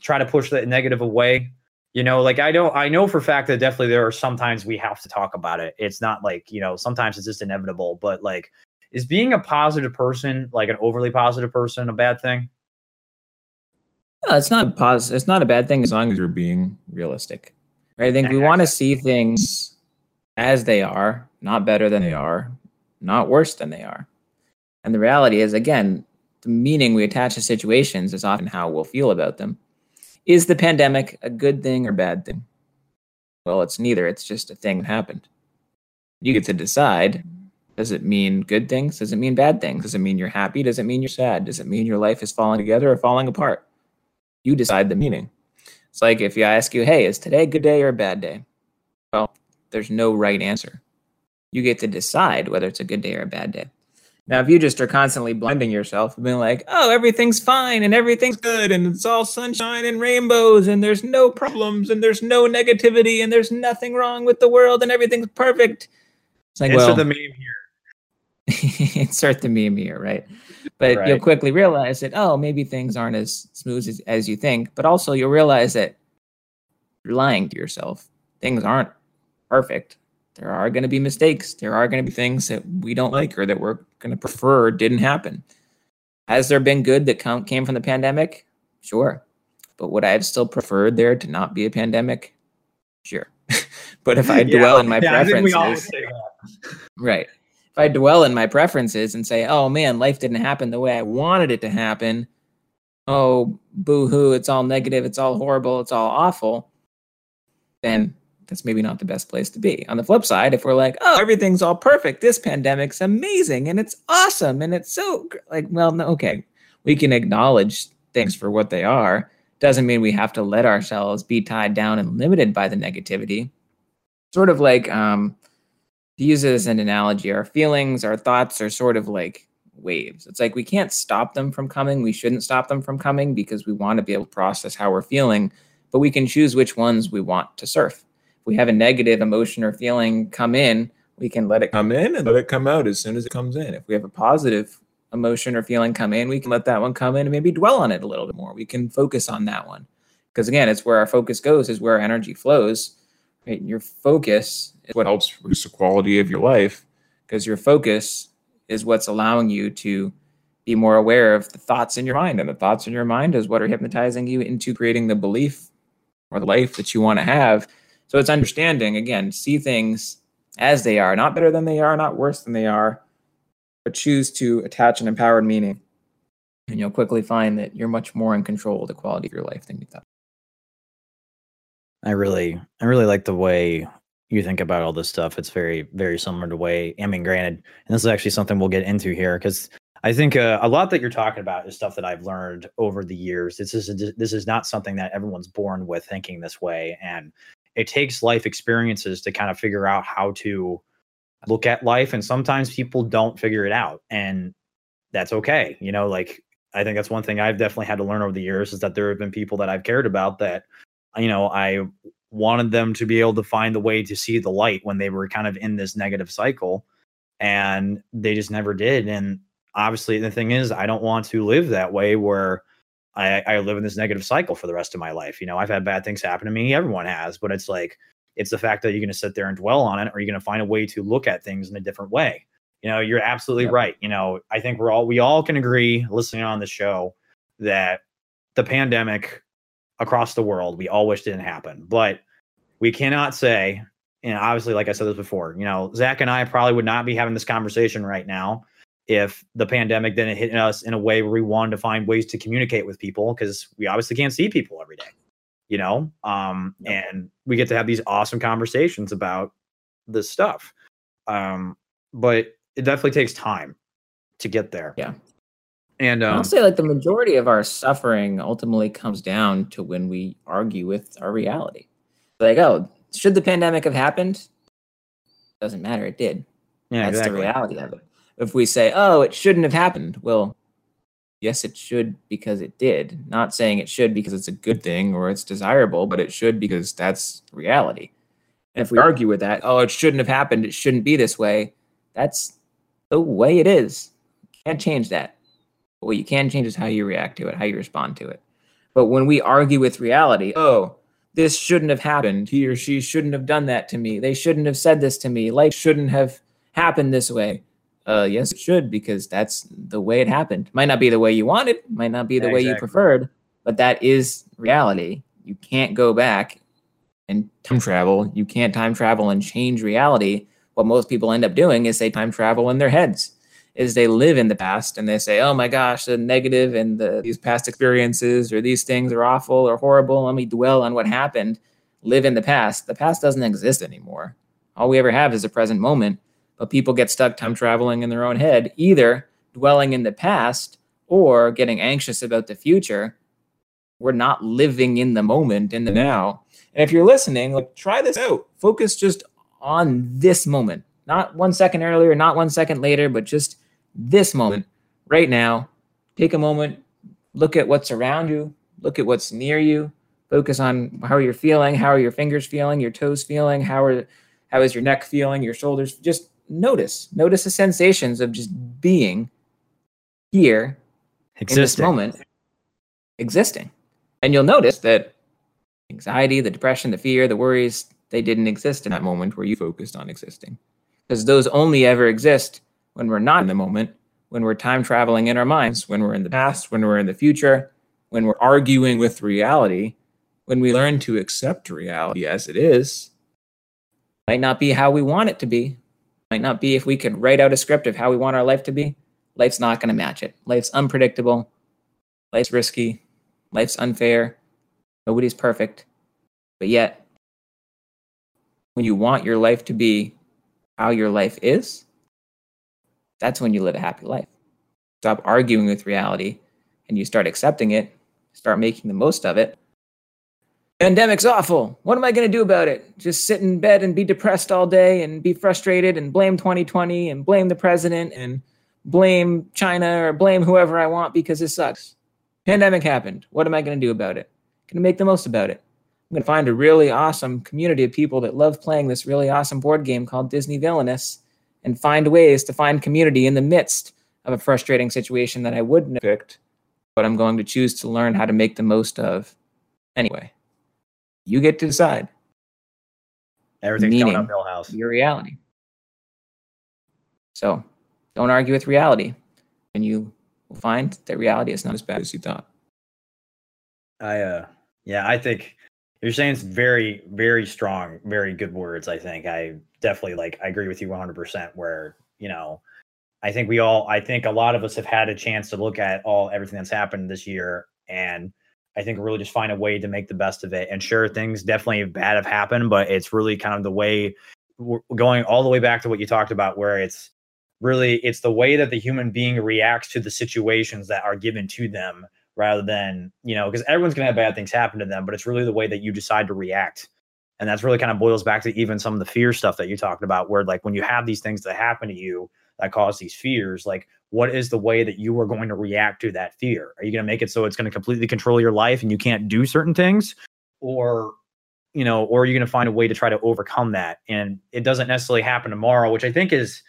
try to push that negative away? you know like i don't i know for fact that definitely there are sometimes we have to talk about it it's not like you know sometimes it's just inevitable but like is being a positive person, like an overly positive person, a bad thing? No, it's not positive. It's not a bad thing as long as you're being realistic. I think we want to see things as they are, not better than they are, not worse than they are. And the reality is, again, the meaning we attach to situations is often how we'll feel about them. Is the pandemic a good thing or bad thing? Well, it's neither. It's just a thing that happened. You get to decide does it mean good things? Does it mean bad things? Does it mean you're happy? Does it mean you're sad? Does it mean your life is falling together or falling apart? You decide the meaning. It's like if you ask you, hey, is today a good day or a bad day? Well, there's no right answer. You get to decide whether it's a good day or a bad day. Now, if you just are constantly blinding yourself and being like, oh, everything's fine and everything's good and it's all sunshine and rainbows and there's no problems and there's no negativity and there's nothing wrong with the world and everything's perfect. It's like, Answer well, the meme here. insert the meme here, right? But right. you'll quickly realize that, oh, maybe things aren't as smooth as, as you think. But also, you'll realize that you're lying to yourself. Things aren't perfect there are going to be mistakes. There are going to be things that we don't like or that we're going to prefer didn't happen. Has there been good that come, came from the pandemic? Sure. But would I have still preferred there to not be a pandemic? Sure. but if I yeah, dwell in my yeah, preferences, right. If I dwell in my preferences and say, oh man, life didn't happen the way I wanted it to happen. Oh, boo hoo, it's all negative, it's all horrible, it's all awful. Then that's maybe not the best place to be. On the flip side, if we're like, oh, everything's all perfect, this pandemic's amazing and it's awesome and it's so like, well, no, okay, we can acknowledge things for what they are. Doesn't mean we have to let ourselves be tied down and limited by the negativity. Sort of like, um, to use it as an analogy, our feelings, our thoughts are sort of like waves. It's like we can't stop them from coming. We shouldn't stop them from coming because we want to be able to process how we're feeling, but we can choose which ones we want to surf If we have a negative emotion or feeling come in, we can let it come in and let it come out as soon as it comes in. If we have a positive emotion or feeling come in, we can let that one come in and maybe dwell on it a little bit more. We can focus on that one. Because again, it's where our focus goes, is where our energy flows. Right? Your focus is what helps reduce the quality of your life because your focus is what's allowing you to be more aware of the thoughts in your mind. And the thoughts in your mind is what are hypnotizing you into creating the belief or the life that you want to have so it's understanding, again, see things as they are, not better than they are, not worse than they are, but choose to attach an empowered meaning. And you'll quickly find that you're much more in control of the quality of your life than you thought. I really, I really like the way you think about all this stuff. It's very, very similar to way, I mean, granted, and this is actually something we'll get into here because I think uh, a lot that you're talking about is stuff that I've learned over the years. This is a, this is not something that everyone's born with thinking this way, and it takes life experiences to kind of figure out how to look at life and sometimes people don't figure it out and that's okay you know like i think that's one thing i've definitely had to learn over the years is that there have been people that i've cared about that you know i wanted them to be able to find the way to see the light when they were kind of in this negative cycle and they just never did and obviously the thing is i don't want to live that way where I, I live in this negative cycle for the rest of my life. You know, I've had bad things happen to me. Everyone has, but it's like, it's the fact that you're going to sit there and dwell on it, or you're going to find a way to look at things in a different way. You know, you're absolutely yep. right. You know, I think we're all, we all can agree listening on the show that the pandemic across the world, we all wish didn't happen, but we cannot say, and obviously, like I said this before, you know, Zach and I probably would not be having this conversation right now if the pandemic didn't hit us in a way where we wanted to find ways to communicate with people because we obviously can't see people every day you know? Um yep. and we get to have these awesome conversations about this stuff. Um but it definitely takes time to get there. Yeah. And um, i'll say like the majority of our suffering ultimately comes down to when we argue with our reality like oh should the pandemic have happened doesn't matter it did yeah that's exactly. the reality of it if we say, oh, it shouldn't have happened, well, yes, it should because it did. Not saying it should because it's a good thing or it's desirable, but it should because that's reality. And if we argue with that, oh, it shouldn't have happened, it shouldn't be this way, that's the way it is. Can't change that. But what you can change is how you react to it, how you respond to it. But when we argue with reality, oh, this shouldn't have happened. He or she shouldn't have done that to me. They shouldn't have said this to me. Life shouldn't have happened this way Uh, yes, it should because that's the way it happened. Might not be the way you wanted, might not be the way you preferred, but that is reality. You can't go back and time travel. You can't time travel and change reality. What most people end up doing is they time travel in their heads. Is they live in the past and they say, "Oh my gosh, the negative and the, these past experiences or these things are awful or horrible. Let me dwell on what happened." Live in the past. The past doesn't exist anymore. All we ever have is the present moment but people get stuck time traveling in their own head, either dwelling in the past or getting anxious about the future. We're not living in the moment, in the now. And if you're listening, like try this out. Focus just on this moment, not one second earlier, not one second later, but just this moment right now. Take a moment, look at what's around you, look at what's near you, focus on how you're feeling, how are your fingers feeling, your toes feeling, how are how is your neck feeling, your shoulders, just notice notice the sensations of just being here existing. in this moment existing and you'll notice that anxiety the depression the fear the worries they didn't exist in that moment where you focused on existing because those only ever exist when we're not in the moment when we're time traveling in our minds when we're in the past when we're in the future when we're arguing with reality when we learn to accept reality as it is might not be how we want it to be might not be if we could write out a script of how we want our life to be. Life's not going to match it. Life's unpredictable. Life's risky. Life's unfair. Nobody's perfect. But yet, when you want your life to be how your life is, that's when you live a happy life. Stop arguing with reality and you start accepting it, start making the most of it, Pandemic's awful. What am I going to do about it? Just sit in bed and be depressed all day and be frustrated and blame 2020 and blame the president and blame China or blame whoever I want because it sucks. Pandemic happened. What am I going to do about it? Going to make the most about it. I'm going to find a really awesome community of people that love playing this really awesome board game called Disney Villainous and find ways to find community in the midst of a frustrating situation that I wouldn't have picked, but I'm going to choose to learn how to make the most of anyway. You get to decide. Everything's coming up Milhouse. Your reality. So don't argue with reality, and you will find that reality is not as bad as you thought. I uh yeah, I think you're saying it's very, very strong, very good words. I think I definitely like I agree with you 100 percent where, you know, I think we all I think a lot of us have had a chance to look at all everything that's happened this year and I think really just find a way to make the best of it. And sure, things definitely bad have happened, but it's really kind of the way we're going all the way back to what you talked about, where it's really it's the way that the human being reacts to the situations that are given to them rather than you know because everyone's going to have bad things happen to them but it's really the way that you decide to react and that's really kind of boils back to even some of the fear stuff that you talked about where like when you have these things that happen to you that cause these fears like what is the way that you are going to react to that fear? Are you going to make it so it's going to completely control your life and you can't do certain things? Or, you know, or are you going to find a way to try to overcome that? And it doesn't necessarily happen tomorrow, which I think is,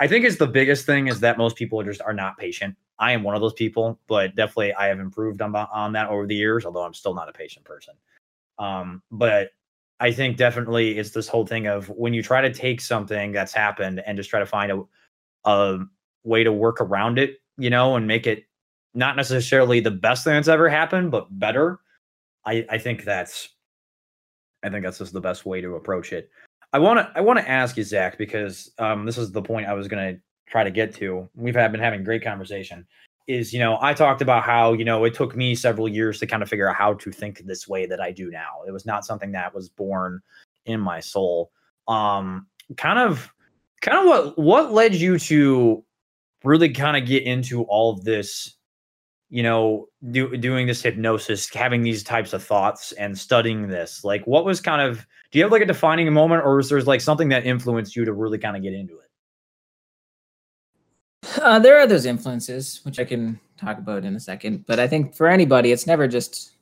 I think is the biggest thing is that most people just are not patient. I am one of those people, but definitely I have improved on, on that over the years, although I'm still not a patient person. Um, but I think definitely it's this whole thing of when you try to take something that's happened and just try to find a, a way to work around it, you know, and make it not necessarily the best thing that's ever happened, but better. I, I think that's I think that's just the best way to approach it. I want to I want to ask you, Zach, because um, this is the point I was going to try to get to. We've had, been having great conversation. Is you know I talked about how you know it took me several years to kind of figure out how to think this way that I do now. It was not something that was born in my soul. Um, kind of, kind of what what led you to really kind of get into all of this you know do, doing this hypnosis having these types of thoughts and studying this like what was kind of do you have like a defining moment or is there like something that influenced you to really kind of get into it uh, there are those influences which i can talk about in a second but i think for anybody it's never just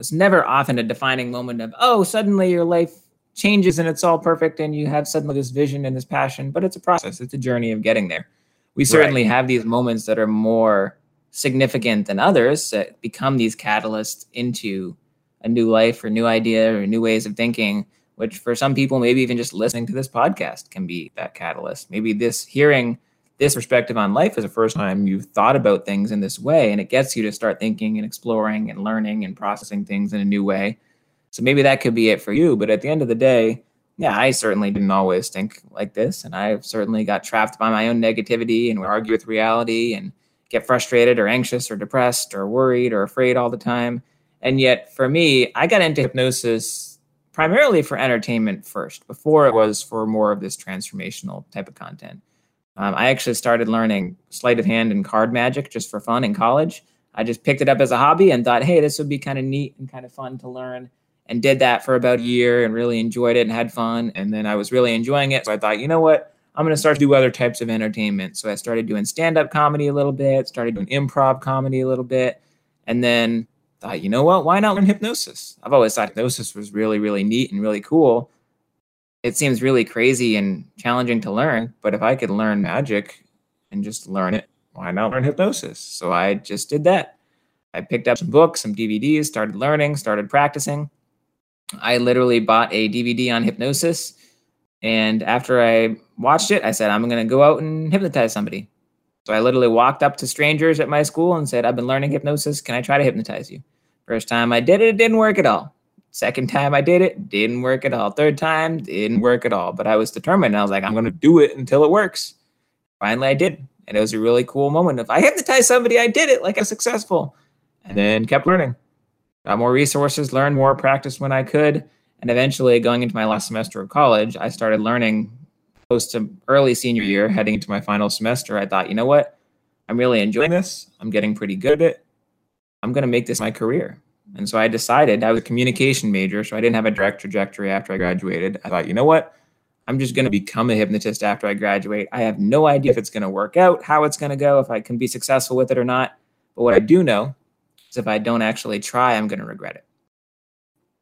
it's never often a defining moment of oh suddenly your life changes and it's all perfect and you have suddenly this vision and this passion but it's a process. It's a journey of getting there. We certainly right. have these moments that are more significant than others that become these catalysts into a new life or new idea or new ways of thinking which for some people maybe even just listening to this podcast can be that catalyst. Maybe this hearing this perspective on life is the first time you've thought about things in this way and it gets you to start thinking and exploring and learning and processing things in a new way. So maybe that could be it for you but at the end of the day yeah i certainly didn't always think like this and i certainly got trapped by my own negativity and would argue with reality and get frustrated or anxious or depressed or worried or afraid all the time. And yet for me i got into hypnosis primarily for entertainment first before it was for more of this transformational type of content um, I actually started learning sleight of hand and card magic just for fun in college. I just picked it up as a hobby and thought, hey, this would be kind of neat and kind of fun to learn. And did that for about a year and really enjoyed it and had fun. And then I was really enjoying it. So I thought, you know what? I'm going to start to do other types of entertainment. So I started doing stand up comedy a little bit, started doing improv comedy a little bit. And then thought, you know what? Why not learn hypnosis? I've always thought hypnosis was really, really neat and really cool it seems really crazy and challenging to learn. But if I could learn magic and just learn it, why not learn hypnosis? So I just did that. I picked up some books, some DVDs, started learning, started practicing. I literally bought a DVD on hypnosis. And after I watched it, I said, I'm going to go out and hypnotize somebody. So I literally walked up to strangers at my school and said, I've been learning hypnosis. Can I try to hypnotize you? First time I did it, it didn't work at all. Second time I did it, didn't work at all. Third time, didn't work at all. But I was determined. I was like, I'm going to do it until it works. Finally, I did. And it was a really cool moment. If I hypnotized somebody, I did it like I was successful. And then kept learning. Got more resources, learned more, practiced when I could. And eventually, going into my last semester of college, I started learning close to early senior year, heading into my final semester. I thought, you know what? I'm really enjoying this. I'm getting pretty good at it. I'm going to make this my career. And so I decided I was a communication major, so I didn't have a direct trajectory after I graduated. I thought, you know what? I'm just going to become a hypnotist after I graduate. I have no idea if it's going to work out, how it's going to go, if I can be successful with it or not. But what I do know is if I don't actually try, I'm going to regret it.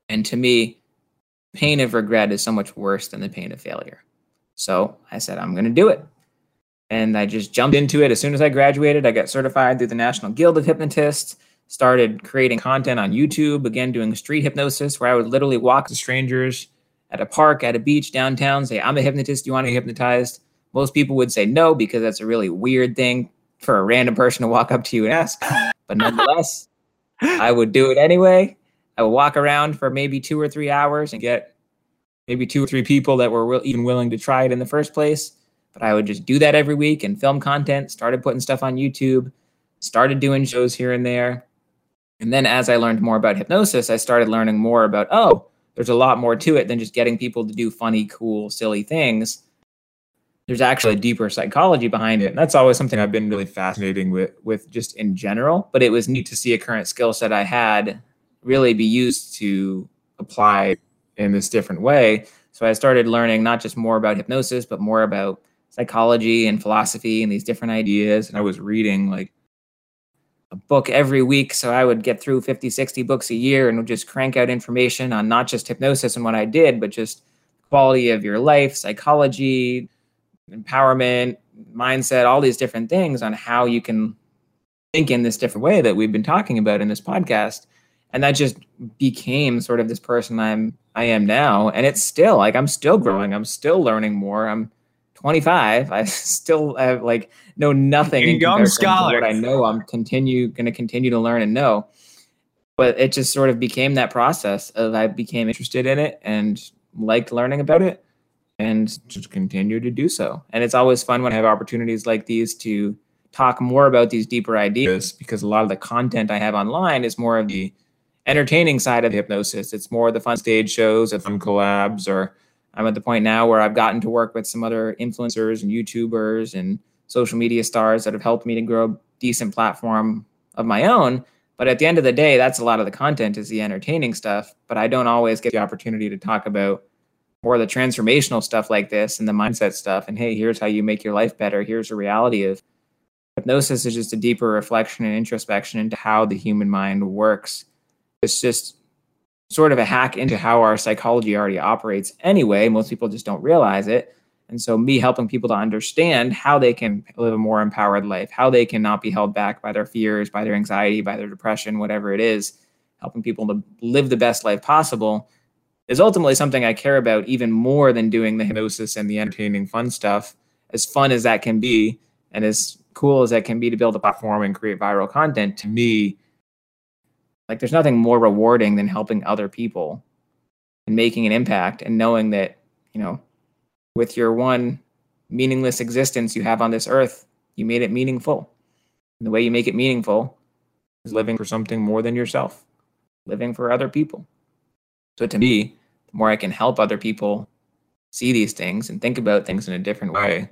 And to me, pain of regret is so much worse than the pain of failure. So I said, I'm going to do it. And I just jumped into it. As soon as I graduated, I got certified through the National Guild of Hypnotists started creating content on YouTube, again, doing street hypnosis where I would literally walk to strangers at a park, at a beach, downtown, say, I'm a hypnotist. Do you want to be hypnotized? Most people would say no because that's a really weird thing for a random person to walk up to you and ask. But nonetheless, I would do it anyway. I would walk around for maybe two or three hours and get maybe two or three people that were even willing to try it in the first place. But I would just do that every week and film content, started putting stuff on YouTube, started doing shows here and there. And then as I learned more about hypnosis, I started learning more about, oh, there's a lot more to it than just getting people to do funny, cool, silly things. There's actually a deeper psychology behind it. And that's always something I've been really fascinating with with just in general. But it was neat to see a current skill set I had really be used to apply in this different way. So I started learning not just more about hypnosis, but more about psychology and philosophy and these different ideas. And I was reading like a book every week. So I would get through 50, 60 books a year and would just crank out information on not just hypnosis and what I did, but just quality of your life, psychology, empowerment, mindset, all these different things on how you can think in this different way that we've been talking about in this podcast. And that just became sort of this person I'm I am now. And it's still like I'm still growing. I'm still learning more. I'm 25. I still have like know nothing in young scholar. What I know, I'm continue going to continue to learn and know. But it just sort of became that process of I became interested in it and liked learning about it, and just continue to do so. And it's always fun when I have opportunities like these to talk more about these deeper ideas because a lot of the content I have online is more of the entertaining side of hypnosis. It's more the fun stage shows, of fun collabs, or I'm at the point now where I've gotten to work with some other influencers and YouTubers and social media stars that have helped me to grow a decent platform of my own. But at the end of the day, that's a lot of the content is the entertaining stuff. But I don't always get the opportunity to talk about more the transformational stuff like this and the mindset stuff. And hey, here's how you make your life better. Here's the reality of hypnosis is just a deeper reflection and introspection into how the human mind works. It's just sort of a hack into how our psychology already operates anyway. Most people just don't realize it. And so, me helping people to understand how they can live a more empowered life, how they can not be held back by their fears, by their anxiety, by their depression, whatever it is, helping people to live the best life possible is ultimately something I care about even more than doing the hypnosis and the entertaining fun stuff. As fun as that can be, And as cool as that can be to build a platform and create viral content, to me, like there's nothing more rewarding than helping other people and making an impact and knowing that, you know, with your one meaningless existence you have on this earth, you made it meaningful. And the way you make it meaningful is living for something more than yourself, living for other people. So to me, the more I can help other people see these things and think about things in a different way,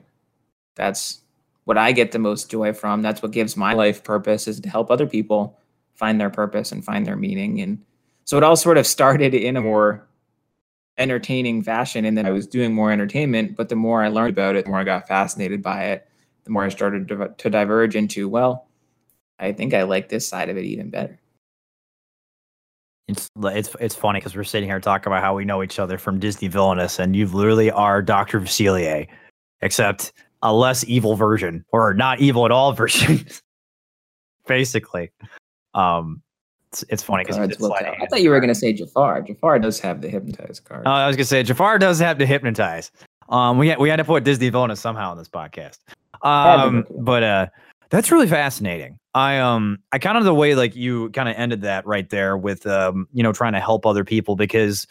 that's what I get the most joy from. That's what gives my life purpose is to help other people find their purpose and find their meaning. And so it all sort of started in a more entertaining fashion and then I was doing more entertainment, but the more I learned about it, the more I got fascinated by it, the more I started to, to diverge into, well, I think I like this side of it even better. It's it's it's funny because we're sitting here talking about how we know each other from Disney Villainous, and you literally are Doctor Facilier, except a less evil version, or not evil at all version, basically. Um, it's, it's funny because I thought you were going to say Jafar. Jafar does have the hypnotize card. Uh, I was going to say Jafar does have the hypnotize. Um, we we had to put Disney Villainous somehow in this podcast. Um, but uh, that's really fascinating. I um I kind of the way like you kind of ended that right there with um you know trying to help other people because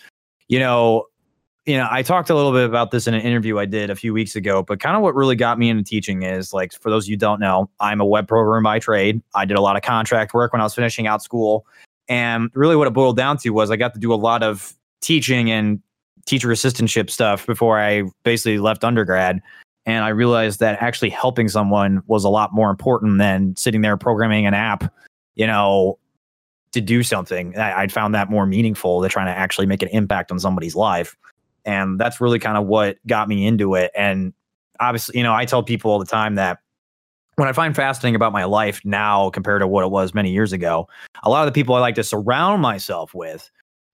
you know you know I talked a little bit about this in an interview I did a few weeks ago, but kind of what really got me into teaching is like for those of you don't know, I'm a web programmer by trade. I did a lot of contract work when I was finishing out school, and really what it boiled down to was I got to do a lot of teaching and teacher assistantship stuff before I basically left undergrad. And I realized that actually helping someone was a lot more important than sitting there programming an app, you know, to do something. I, would found that more meaningful than trying to actually make an impact on somebody's life. And that's really kind of what got me into it. And obviously, you know, I tell people all the time that what I find fascinating about my life now compared to what it was many years ago, a lot of the people I like to surround myself with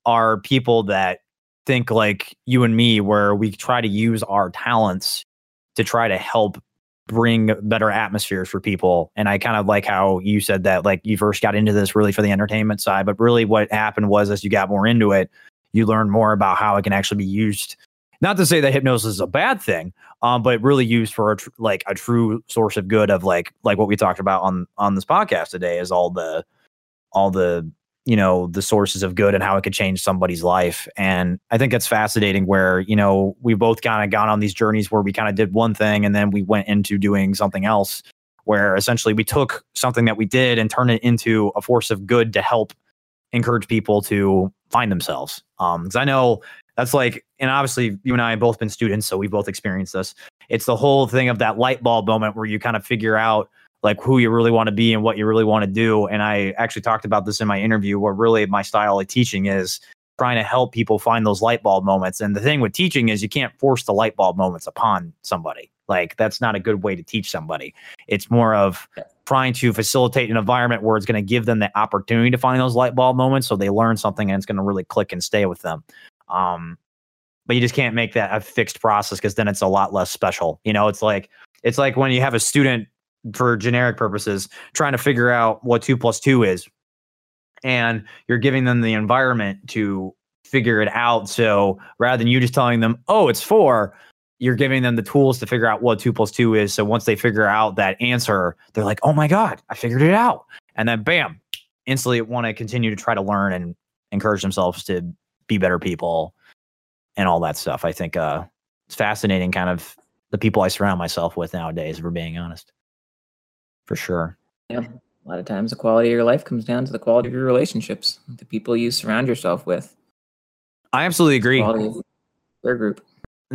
are people that think like you and me, where we try to use our talents to try to help bring better atmospheres for people. And I kind of like how you said that, like you first got into this really for the entertainment side, but really what happened was as you got more into it, you learn more about how it can actually be used. Not to say that hypnosis is a bad thing, um, but really used for a tr- like a true source of good of like like what we talked about on on this podcast today is all the all the you know the sources of good and how it could change somebody's life and i think it's fascinating where you know we both kind of gone on these journeys where we kind of did one thing and then we went into doing something else where essentially we took something that we did and turned it into a force of good to help encourage people to find themselves um because i know that's like and obviously you and i have both been students so we've both experienced this it's the whole thing of that light bulb moment where you kind of figure out like who you really want to be and what you really want to do. And I actually talked about this in my interview where really my style of teaching is trying to help people find those light bulb moments. And the thing with teaching is you can't force the light bulb moments upon somebody. Like that's not a good way to teach somebody. It's more of trying to facilitate an environment where it's going to give them the opportunity to find those light bulb moments so they learn something and it's going to really click and stay with them. Um, but you just can't make that a fixed process because then it's a lot less special. You know, it's like it's like when you have a student for generic purposes, trying to figure out what two plus two is. And you're giving them the environment to figure it out. So rather than you just telling them, oh, it's four, you're giving them the tools to figure out what two plus two is. So once they figure out that answer, they're like, oh my God, I figured it out. And then bam, instantly want to continue to try to learn and encourage themselves to be better people and all that stuff. I think uh, it's fascinating, kind of the people I surround myself with nowadays, if we're being honest for sure. Yeah. A lot of times the quality of your life comes down to the quality of your relationships, the people you surround yourself with. I absolutely agree. Their group.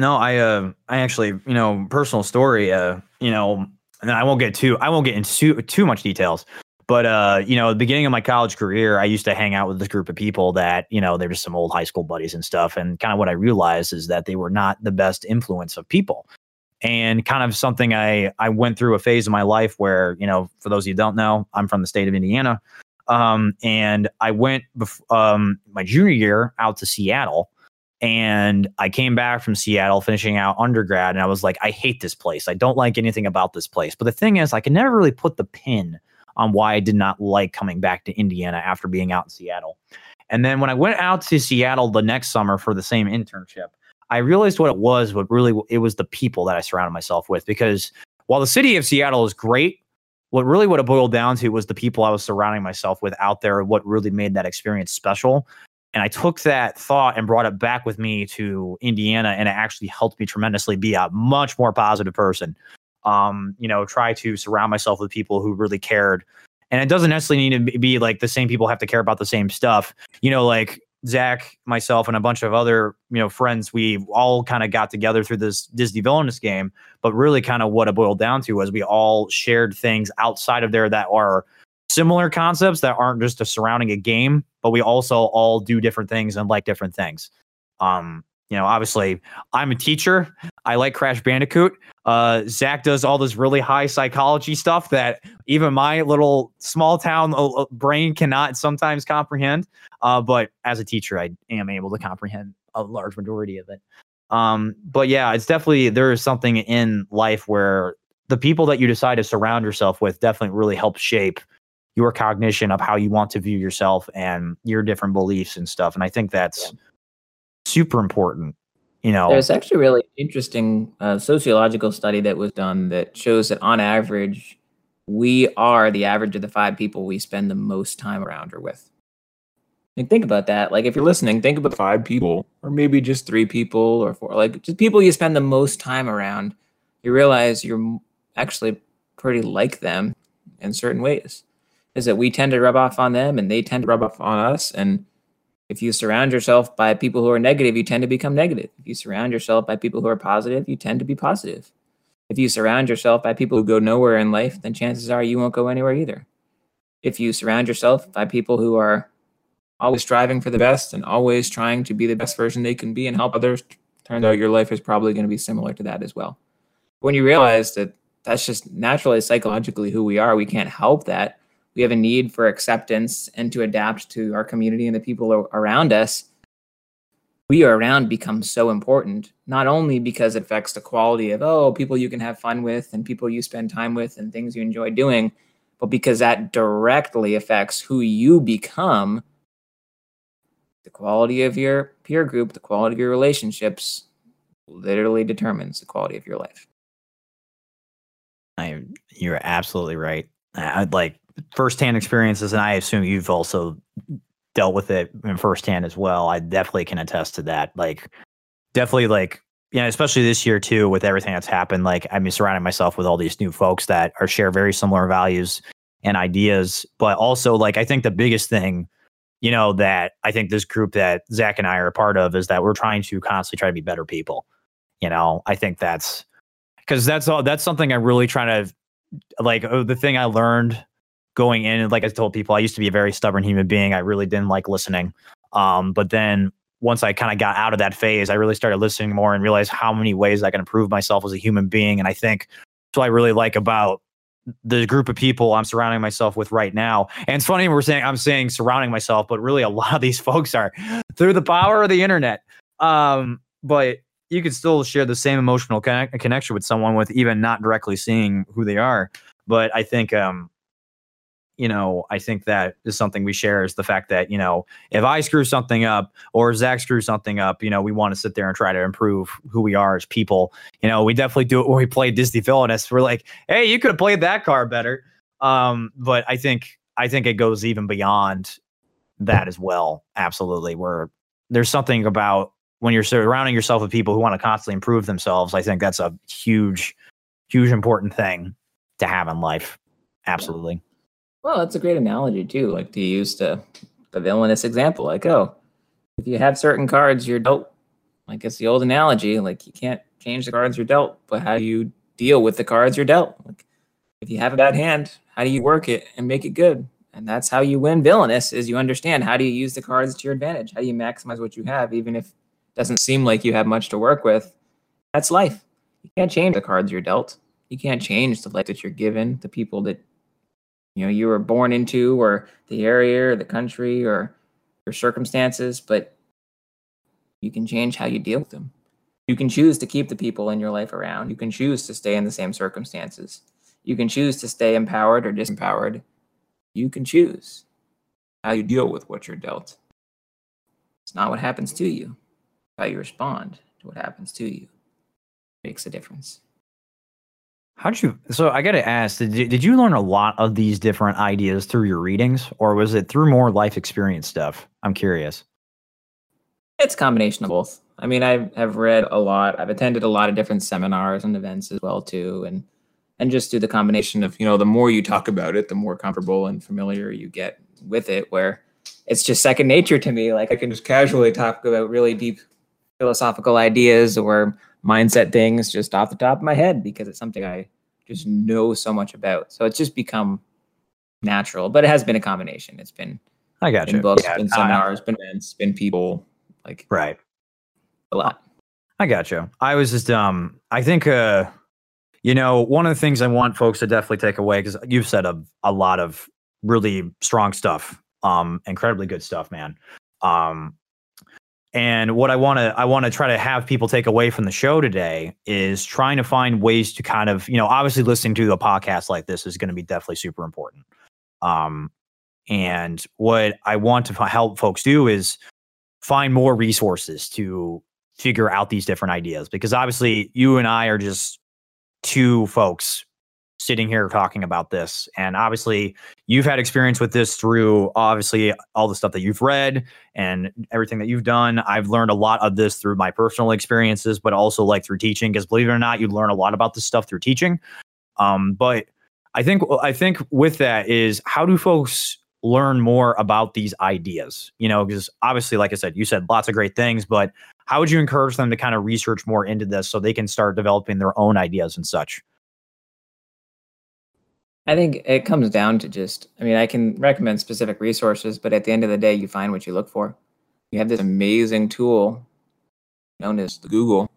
No, I uh I actually, you know, personal story, uh, you know, and I won't get too I won't get into too much details. But uh, you know, at the beginning of my college career, I used to hang out with this group of people that, you know, they were just some old high school buddies and stuff. And kind of what I realized is that they were not the best influence of people and kind of something I I went through a phase of my life where you know for those of you don't know I'm from the state of Indiana, um, and I went bef- um, my junior year out to Seattle, and I came back from Seattle finishing out undergrad, and I was like I hate this place I don't like anything about this place, but the thing is I could never really put the pin on why I did not like coming back to Indiana after being out in Seattle, and then when I went out to Seattle the next summer for the same internship. I realized what it was, what really it was the people that I surrounded myself with because while the city of Seattle is great, what really what it boiled down to was the people I was surrounding myself with out there, what really made that experience special. And I took that thought and brought it back with me to Indiana, and it actually helped me tremendously be a much more positive person. Um, you know, try to surround myself with people who really cared. And it doesn't necessarily need to be like the same people have to care about the same stuff. You know, like Zach, myself, and a bunch of other you know friends, we all kind of got together through this Disney Villainous game. But really, kind of what it boiled down to was we all shared things outside of there that are similar concepts that aren't just a surrounding a game, but we also all do different things and like different things. Um, you know, obviously, I'm a teacher. I like Crash Bandicoot. Uh, Zach does all this really high psychology stuff that even my little small town uh, uh, brain cannot sometimes comprehend. Uh, but as a teacher, I am able to comprehend a large majority of it. Um, but yeah, it's definitely there is something in life where the people that you decide to surround yourself with definitely really help shape your cognition of how you want to view yourself and your different beliefs and stuff. And I think that's yeah super important. You know, there's actually a really interesting uh, sociological study that was done that shows that on average, we are the average of the five people we spend the most time around or with. Like, think about that. Like, if you're listening, think about five people, or maybe just three people, or four, like just people you spend the most time around. You realize you're actually pretty like them in certain ways. Is that we tend to rub off on them, and they tend to rub off on us, and if you surround yourself by people who are negative, you tend to become negative. If you surround yourself by people who are positive, you tend to be positive. If you surround yourself by people who go nowhere in life, then chances are you won't go anywhere either. If you surround yourself by people who are always striving for the best and always trying to be the best version they can be and help others, turns out your life is probably going to be similar to that as well. When you realize that that's just naturally psychologically who we are, we can't help that we have a need for acceptance and to adapt to our community and the people around us we are around becomes so important not only because it affects the quality of oh people you can have fun with and people you spend time with and things you enjoy doing but because that directly affects who you become the quality of your peer group the quality of your relationships literally determines the quality of your life. I, you're absolutely right. I'd like firsthand experiences, and I assume you've also dealt with it in firsthand as well. I definitely can attest to that. Like, definitely, like, you know, especially this year too, with everything that's happened. Like, I'm surrounding myself with all these new folks that are share very similar values and ideas, but also, like, I think the biggest thing, you know, that I think this group that Zach and I are a part of is that we're trying to constantly try to be better people. You know, I think that's because that's all. That's something I really try to like. Oh, the thing I learned going in and like I told people, I used to be a very stubborn human being. I really didn't like listening. Um, but then once I kind of got out of that phase, I really started listening more and realized how many ways I can improve myself as a human being. And I think that's what I really like about the group of people I'm surrounding myself with right now. And it's funny we're saying I'm saying surrounding myself, but really a lot of these folks are through the power of the internet. Um, but you can still share the same emotional connect- connection with someone with even not directly seeing who they are. But I think um, you know, I think that is something we share is the fact that, you know, if I screw something up or Zach screws something up, you know, we want to sit there and try to improve who we are as people. You know, we definitely do it when we play Disney Villainous. We're like, hey, you could have played that card better. Um, but I think I think it goes even beyond that as well. Absolutely. Where there's something about when you're surrounding yourself with people who want to constantly improve themselves, I think that's a huge, huge important thing to have in life. Absolutely. Well, that's a great analogy too. Like to use the the villainous example, like oh, if you have certain cards you're dealt, like it's the old analogy, like you can't change the cards you're dealt, but how do you deal with the cards you're dealt? Like if you have a bad hand, how do you work it and make it good? And that's how you win villainous is you understand how do you use the cards to your advantage? How do you maximize what you have, even if it doesn't seem like you have much to work with? That's life. You can't change the cards you're dealt. You can't change the life that you're given, the people that you know you were born into or the area or the country or your circumstances but you can change how you deal with them. You can choose to keep the people in your life around. You can choose to stay in the same circumstances. You can choose to stay empowered or disempowered. You can choose how you deal with what you're dealt. It's not what happens to you. How you respond to what happens to you makes a difference How did you? So I got to ask: did you, did you learn a lot of these different ideas through your readings, or was it through more life experience stuff? I'm curious. It's combination of both. I mean, I have read a lot. I've attended a lot of different seminars and events as well too, and and just do the combination of you know the more you talk about it, the more comfortable and familiar you get with it. Where it's just second nature to me. Like I can just casually talk about really deep philosophical ideas or mindset things just off the top of my head because it's something I just know so much about. So it's just become natural, but it has been a combination. It's been I got you. Books, yeah, been seminars, been events, been people, like right, a lot. I got you. I was just um, I think uh, you know, one of the things I want folks to definitely take away because you've said a a lot of really strong stuff, um, incredibly good stuff, man. Um, and what I want to I want to try to have people take away from the show today is trying to find ways to kind of, you know, obviously listening to a podcast like this is going to be definitely super important. Um and what I want to help folks do is find more resources to figure out these different ideas because obviously you and I are just two folks sitting here talking about this. And obviously, you've had experience with this through obviously all the stuff that you've read and everything that you've done. I've learned a lot of this through my personal experiences, but also like through teaching. Because believe it or not, you learn a lot about this stuff through teaching. Um, but I think I think with that is how do folks learn more about these ideas? You know, because obviously, like I said, you said lots of great things, but how would you encourage them to kind of research more into this so they can start developing their own ideas and such? I think it comes down to just, I mean, I can recommend specific resources, but at the end of the day, you find what you look for. You have this amazing tool known as the Google.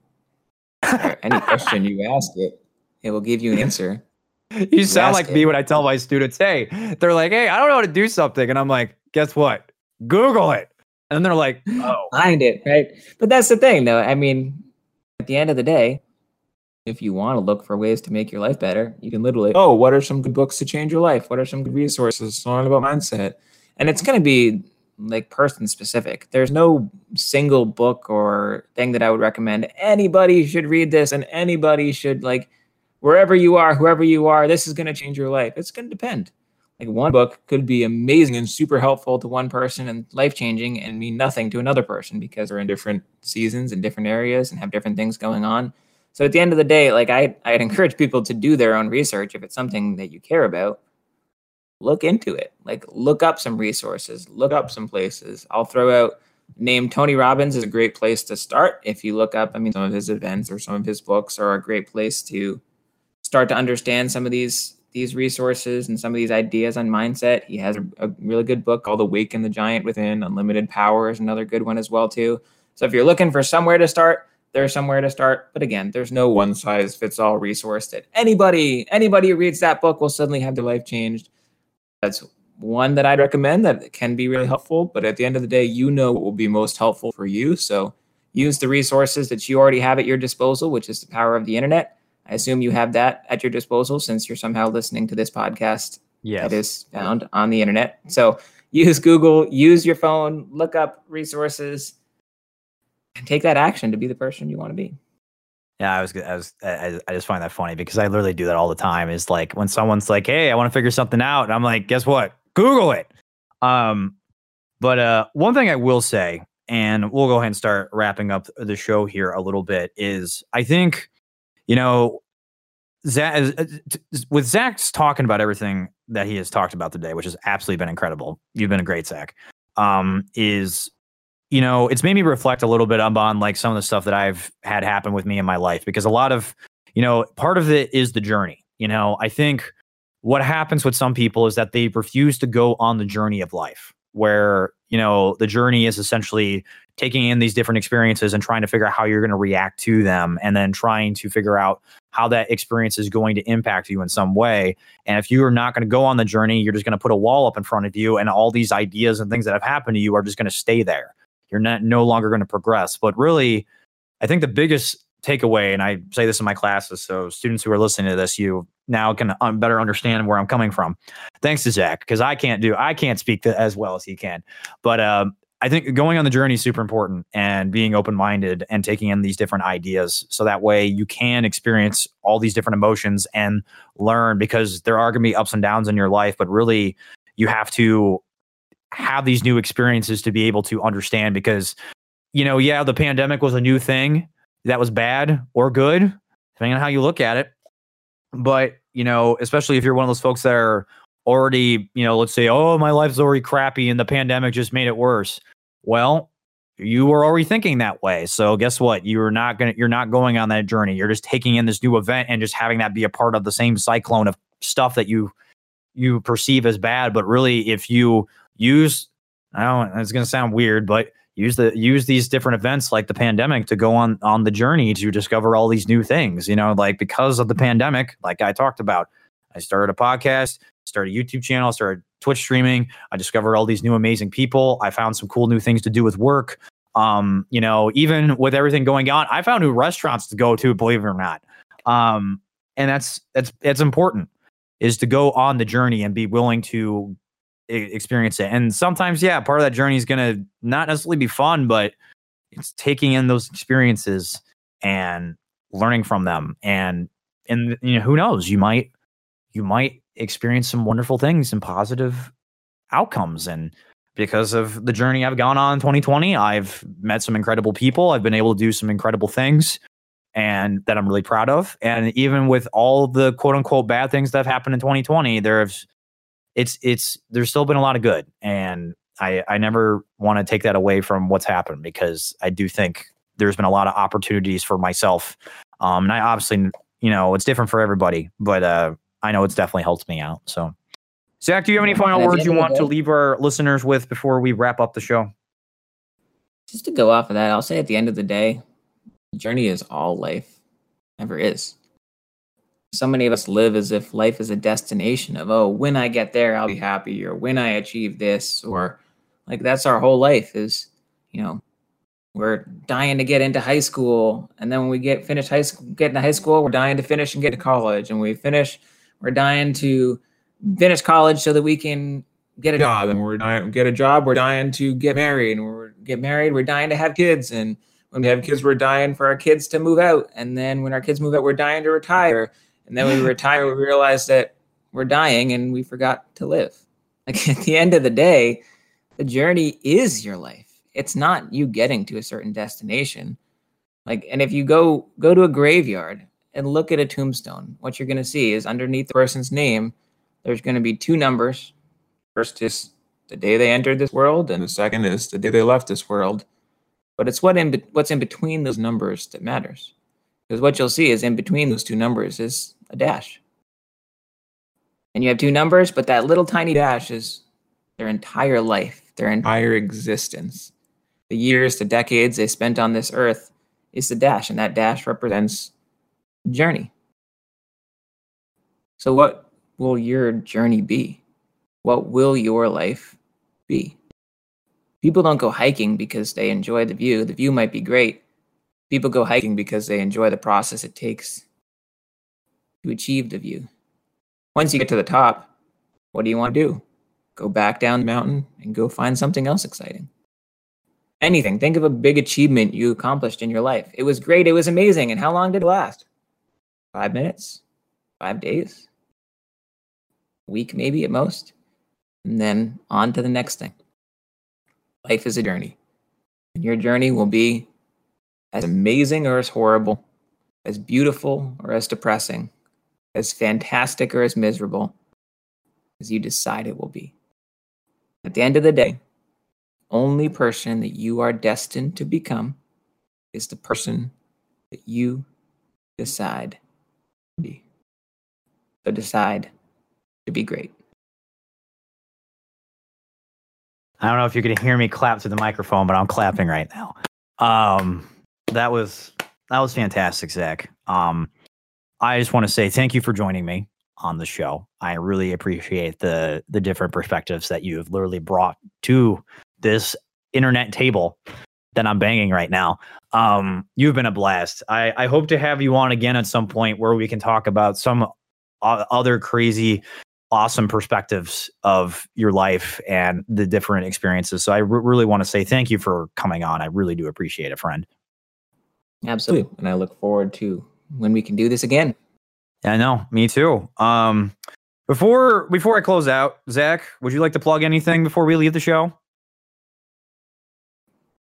any question you ask it, it will give you an answer. You, you sound like it. me when I tell my students, hey, they're like, hey, I don't know how to do something. And I'm like, guess what? Google it. And they're like, oh. Find it, right? But that's the thing, though. I mean, at the end of the day, if you want to look for ways to make your life better, you can literally, oh, what are some good books to change your life? What are some good resources? Learn about mindset. And it's going to be like person specific. There's no single book or thing that I would recommend. Anybody should read this and anybody should like wherever you are, whoever you are, this is going to change your life. It's going to depend. Like one book could be amazing and super helpful to one person and life changing and mean nothing to another person because they're in different seasons and different areas and have different things going on. So at the end of the day, like I, I'd encourage people to do their own research if it's something that you care about. Look into it. Like look up some resources, look up some places. I'll throw out name Tony Robbins is a great place to start. If you look up, I mean, some of his events or some of his books are a great place to start to understand some of these these resources and some of these ideas on mindset. He has a, a really good book called Awaken the Giant Within. Unlimited Power is another good one as well too. So if you're looking for somewhere to start, there's somewhere to start. But again, there's no one size fits all resource that anybody anybody who reads that book will suddenly have their life changed. That's one that I'd recommend that can be really helpful. But at the end of the day, you know what will be most helpful for you. So use the resources that you already have at your disposal, which is the power of the internet. I assume you have that at your disposal since you're somehow listening to this podcast yes. that is found on the internet. So use Google, use your phone, look up resources take that action to be the person you want to be. Yeah, I was, I was, I, I just find that funny because I literally do that all the time. Is like when someone's like, "Hey, I want to figure something out," and I'm like, "Guess what? Google it." Um, but uh, one thing I will say, and we'll go ahead and start wrapping up the show here a little bit, is I think, you know, Zach, uh, with Zach's talking about everything that he has talked about today, which has absolutely been incredible. You've been a great Zach. Um, is you know, it's made me reflect a little bit on like some of the stuff that I've had happen with me in my life because a lot of, you know, part of it is the journey. You know, I think what happens with some people is that they refuse to go on the journey of life where, you know, the journey is essentially taking in these different experiences and trying to figure out how you're going to react to them and then trying to figure out how that experience is going to impact you in some way. And if you are not going to go on the journey, you're just going to put a wall up in front of you and all these ideas and things that have happened to you are just going to stay there you're not no longer going to progress. But really, I think the biggest takeaway, and I say this in my classes, so students who are listening to this, you now can un- better understand where I'm coming from. Thanks to Zach, because I can't do, I can't speak to, as well as he can. But um, I think going on the journey is super important and being open minded and taking in these different ideas. So that way you can experience all these different emotions and learn because there are going to be ups and downs in your life, but really you have to have these new experiences to be able to understand because, you know, yeah, the pandemic was a new thing that was bad or good, depending on how you look at it. But, you know, especially if you're one of those folks that are already, you know, let's say, oh, my life's already crappy and the pandemic just made it worse. Well, you were already thinking that way. So guess what? You're not gonna you're not going on that journey. You're just taking in this new event and just having that be a part of the same cyclone of stuff that you you perceive as bad. But really, if you use I don't it's gonna sound weird, but use the use these different events like the pandemic to go on on the journey to discover all these new things you know like because of the pandemic like i talked about i started a podcast started a YouTube channel, started Twitch streaming. I discovered all these new amazing people. I found some cool new things to do with work. Um, you know, even with everything going on, I found new restaurants to go to, believe it or not. Um, and that's that's it's important is to go on the journey and be willing to experience it. And sometimes, yeah, part of that journey is going to not necessarily be fun, but it's taking in those experiences and learning from them. And and you know, who knows, you might you might experience some wonderful things and positive outcomes. And because of the journey I've gone on in 2020, I've met some incredible people. I've been able to do some incredible things and that I'm really proud of. And even with all the quote unquote bad things that have happened in 2020, there's it's it's there's still been a lot of good. And I I never want to take that away from what's happened because I do think there's been a lot of opportunities for myself. Um, and I obviously, you know, it's different for everybody, but uh, I know it's definitely helped me out. So, Zach, do you have any final words you want to leave our listeners with before we wrap up the show? Just to go off of that, I'll say at the end of the day, the journey is all life ever is. So many of us live as if life is a destination of, oh, when I get there, I'll be happy, or when I achieve this, or like that's our whole life is, you know, we're dying to get into high school. And then when we get finished high school, get into high school, we're dying to finish and get to college. And we finish we're dying to finish college so that we can get a job, and we're dying get a job. We're dying to get married, and we're get married. We're dying to have kids, and when we have kids, we're dying for our kids to move out. And then when our kids move out, we're dying to retire. And then we retire, we realize that we're dying and we forgot to live. Like at the end of the day, the journey is your life. It's not you getting to a certain destination. Like, and if you go go to a graveyard and look at a tombstone, what you're going to see is underneath the person's name, there's going to be two numbers. First is the day they entered this world, and the second is the day they left this world. But it's what in what's in between those numbers that matters, because what you'll see is in between those two numbers is a dash, and you have two numbers, but that little tiny dash is their entire life, their entire existence, the years, the decades they spent on this earth is the dash, and that dash represents journey. So, what will your journey be? What will your life be? People don't go hiking because they enjoy the view. The view might be great. People go hiking because they enjoy the process it takes to achieve the view. Once you get to the top, what do you want to do? Go back down the mountain and go find something else exciting. Anything. Think of a big achievement you accomplished in your life. It was great. It was amazing. And how long did it last? five minutes, five days, week maybe at most, and then on to the next thing. Life is a journey, and your journey will be as amazing or as horrible, as beautiful or as depressing, as fantastic or as miserable as you decide it will be. At the end of the day, only person that you are destined to become is the person that you decide to be. So decide to be great. I don't know if you're going to hear me clap to the microphone, but I'm clapping right now. Um, that was that was fantastic, Zach. Um, I just want to say thank you for joining me on the show. I really appreciate the the different perspectives that you have literally brought to this internet table that I'm banging right now. Um, you've been a blast. I, I hope to have you on again at some point where we can talk about some other crazy awesome perspectives of your life and the different experiences. So I really want to say thank you for coming on. I really do appreciate it, friend. Absolutely. And I look forward to when we can do this again. Yeah, I know, me too. Um, before before I close out, Zach, would you like to plug anything before we leave the show?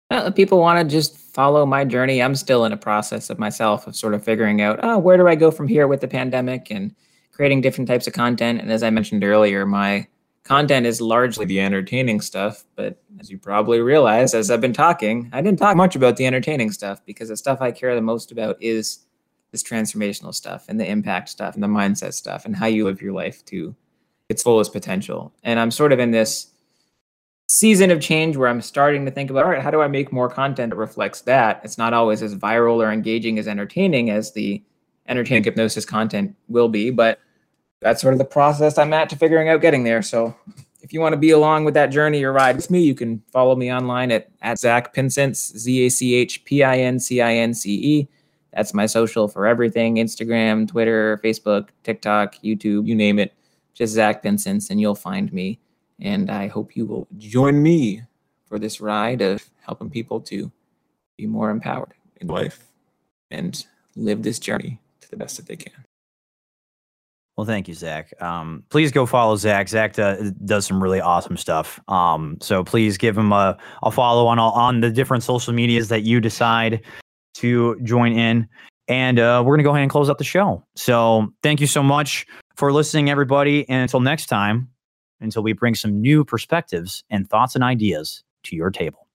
Uh, people want to just follow my journey. I'm still in a process of myself of sort of figuring out, oh, where do I go from here with the pandemic and creating different types of content. And as I mentioned earlier, my content is largely the entertaining stuff. But as you probably realize, as I've been talking, I didn't talk much about the entertaining stuff because the stuff I care the most about is this transformational stuff and the impact stuff and the mindset stuff and how you live your life to its fullest potential. And I'm sort of in this season of change where I'm starting to think about, all right, how do I make more content that reflects that? It's not always as viral or engaging as entertaining as the entertaining hypnosis content will be, but that's sort of the process I'm at to figuring out getting there. So if you want to be along with that journey or ride with me, you can follow me online at, at Zach Pincince, Z A C H P I N C I N C E. That's my social for everything Instagram, Twitter, Facebook, TikTok, YouTube, you name it. Just Zach Pincince, and you'll find me. And I hope you will join me for this ride of helping people to be more empowered in life and live this journey to the best that they can. Well, thank you, Zach. Um, please go follow Zach. Zach does, some really awesome stuff. Um, so please give him a, a follow on all, on the different social medias that you decide to join in. And uh, we're going to go ahead and close up the show. So thank you so much for listening, everybody. And until next time, until we bring some new perspectives and thoughts and ideas to your table.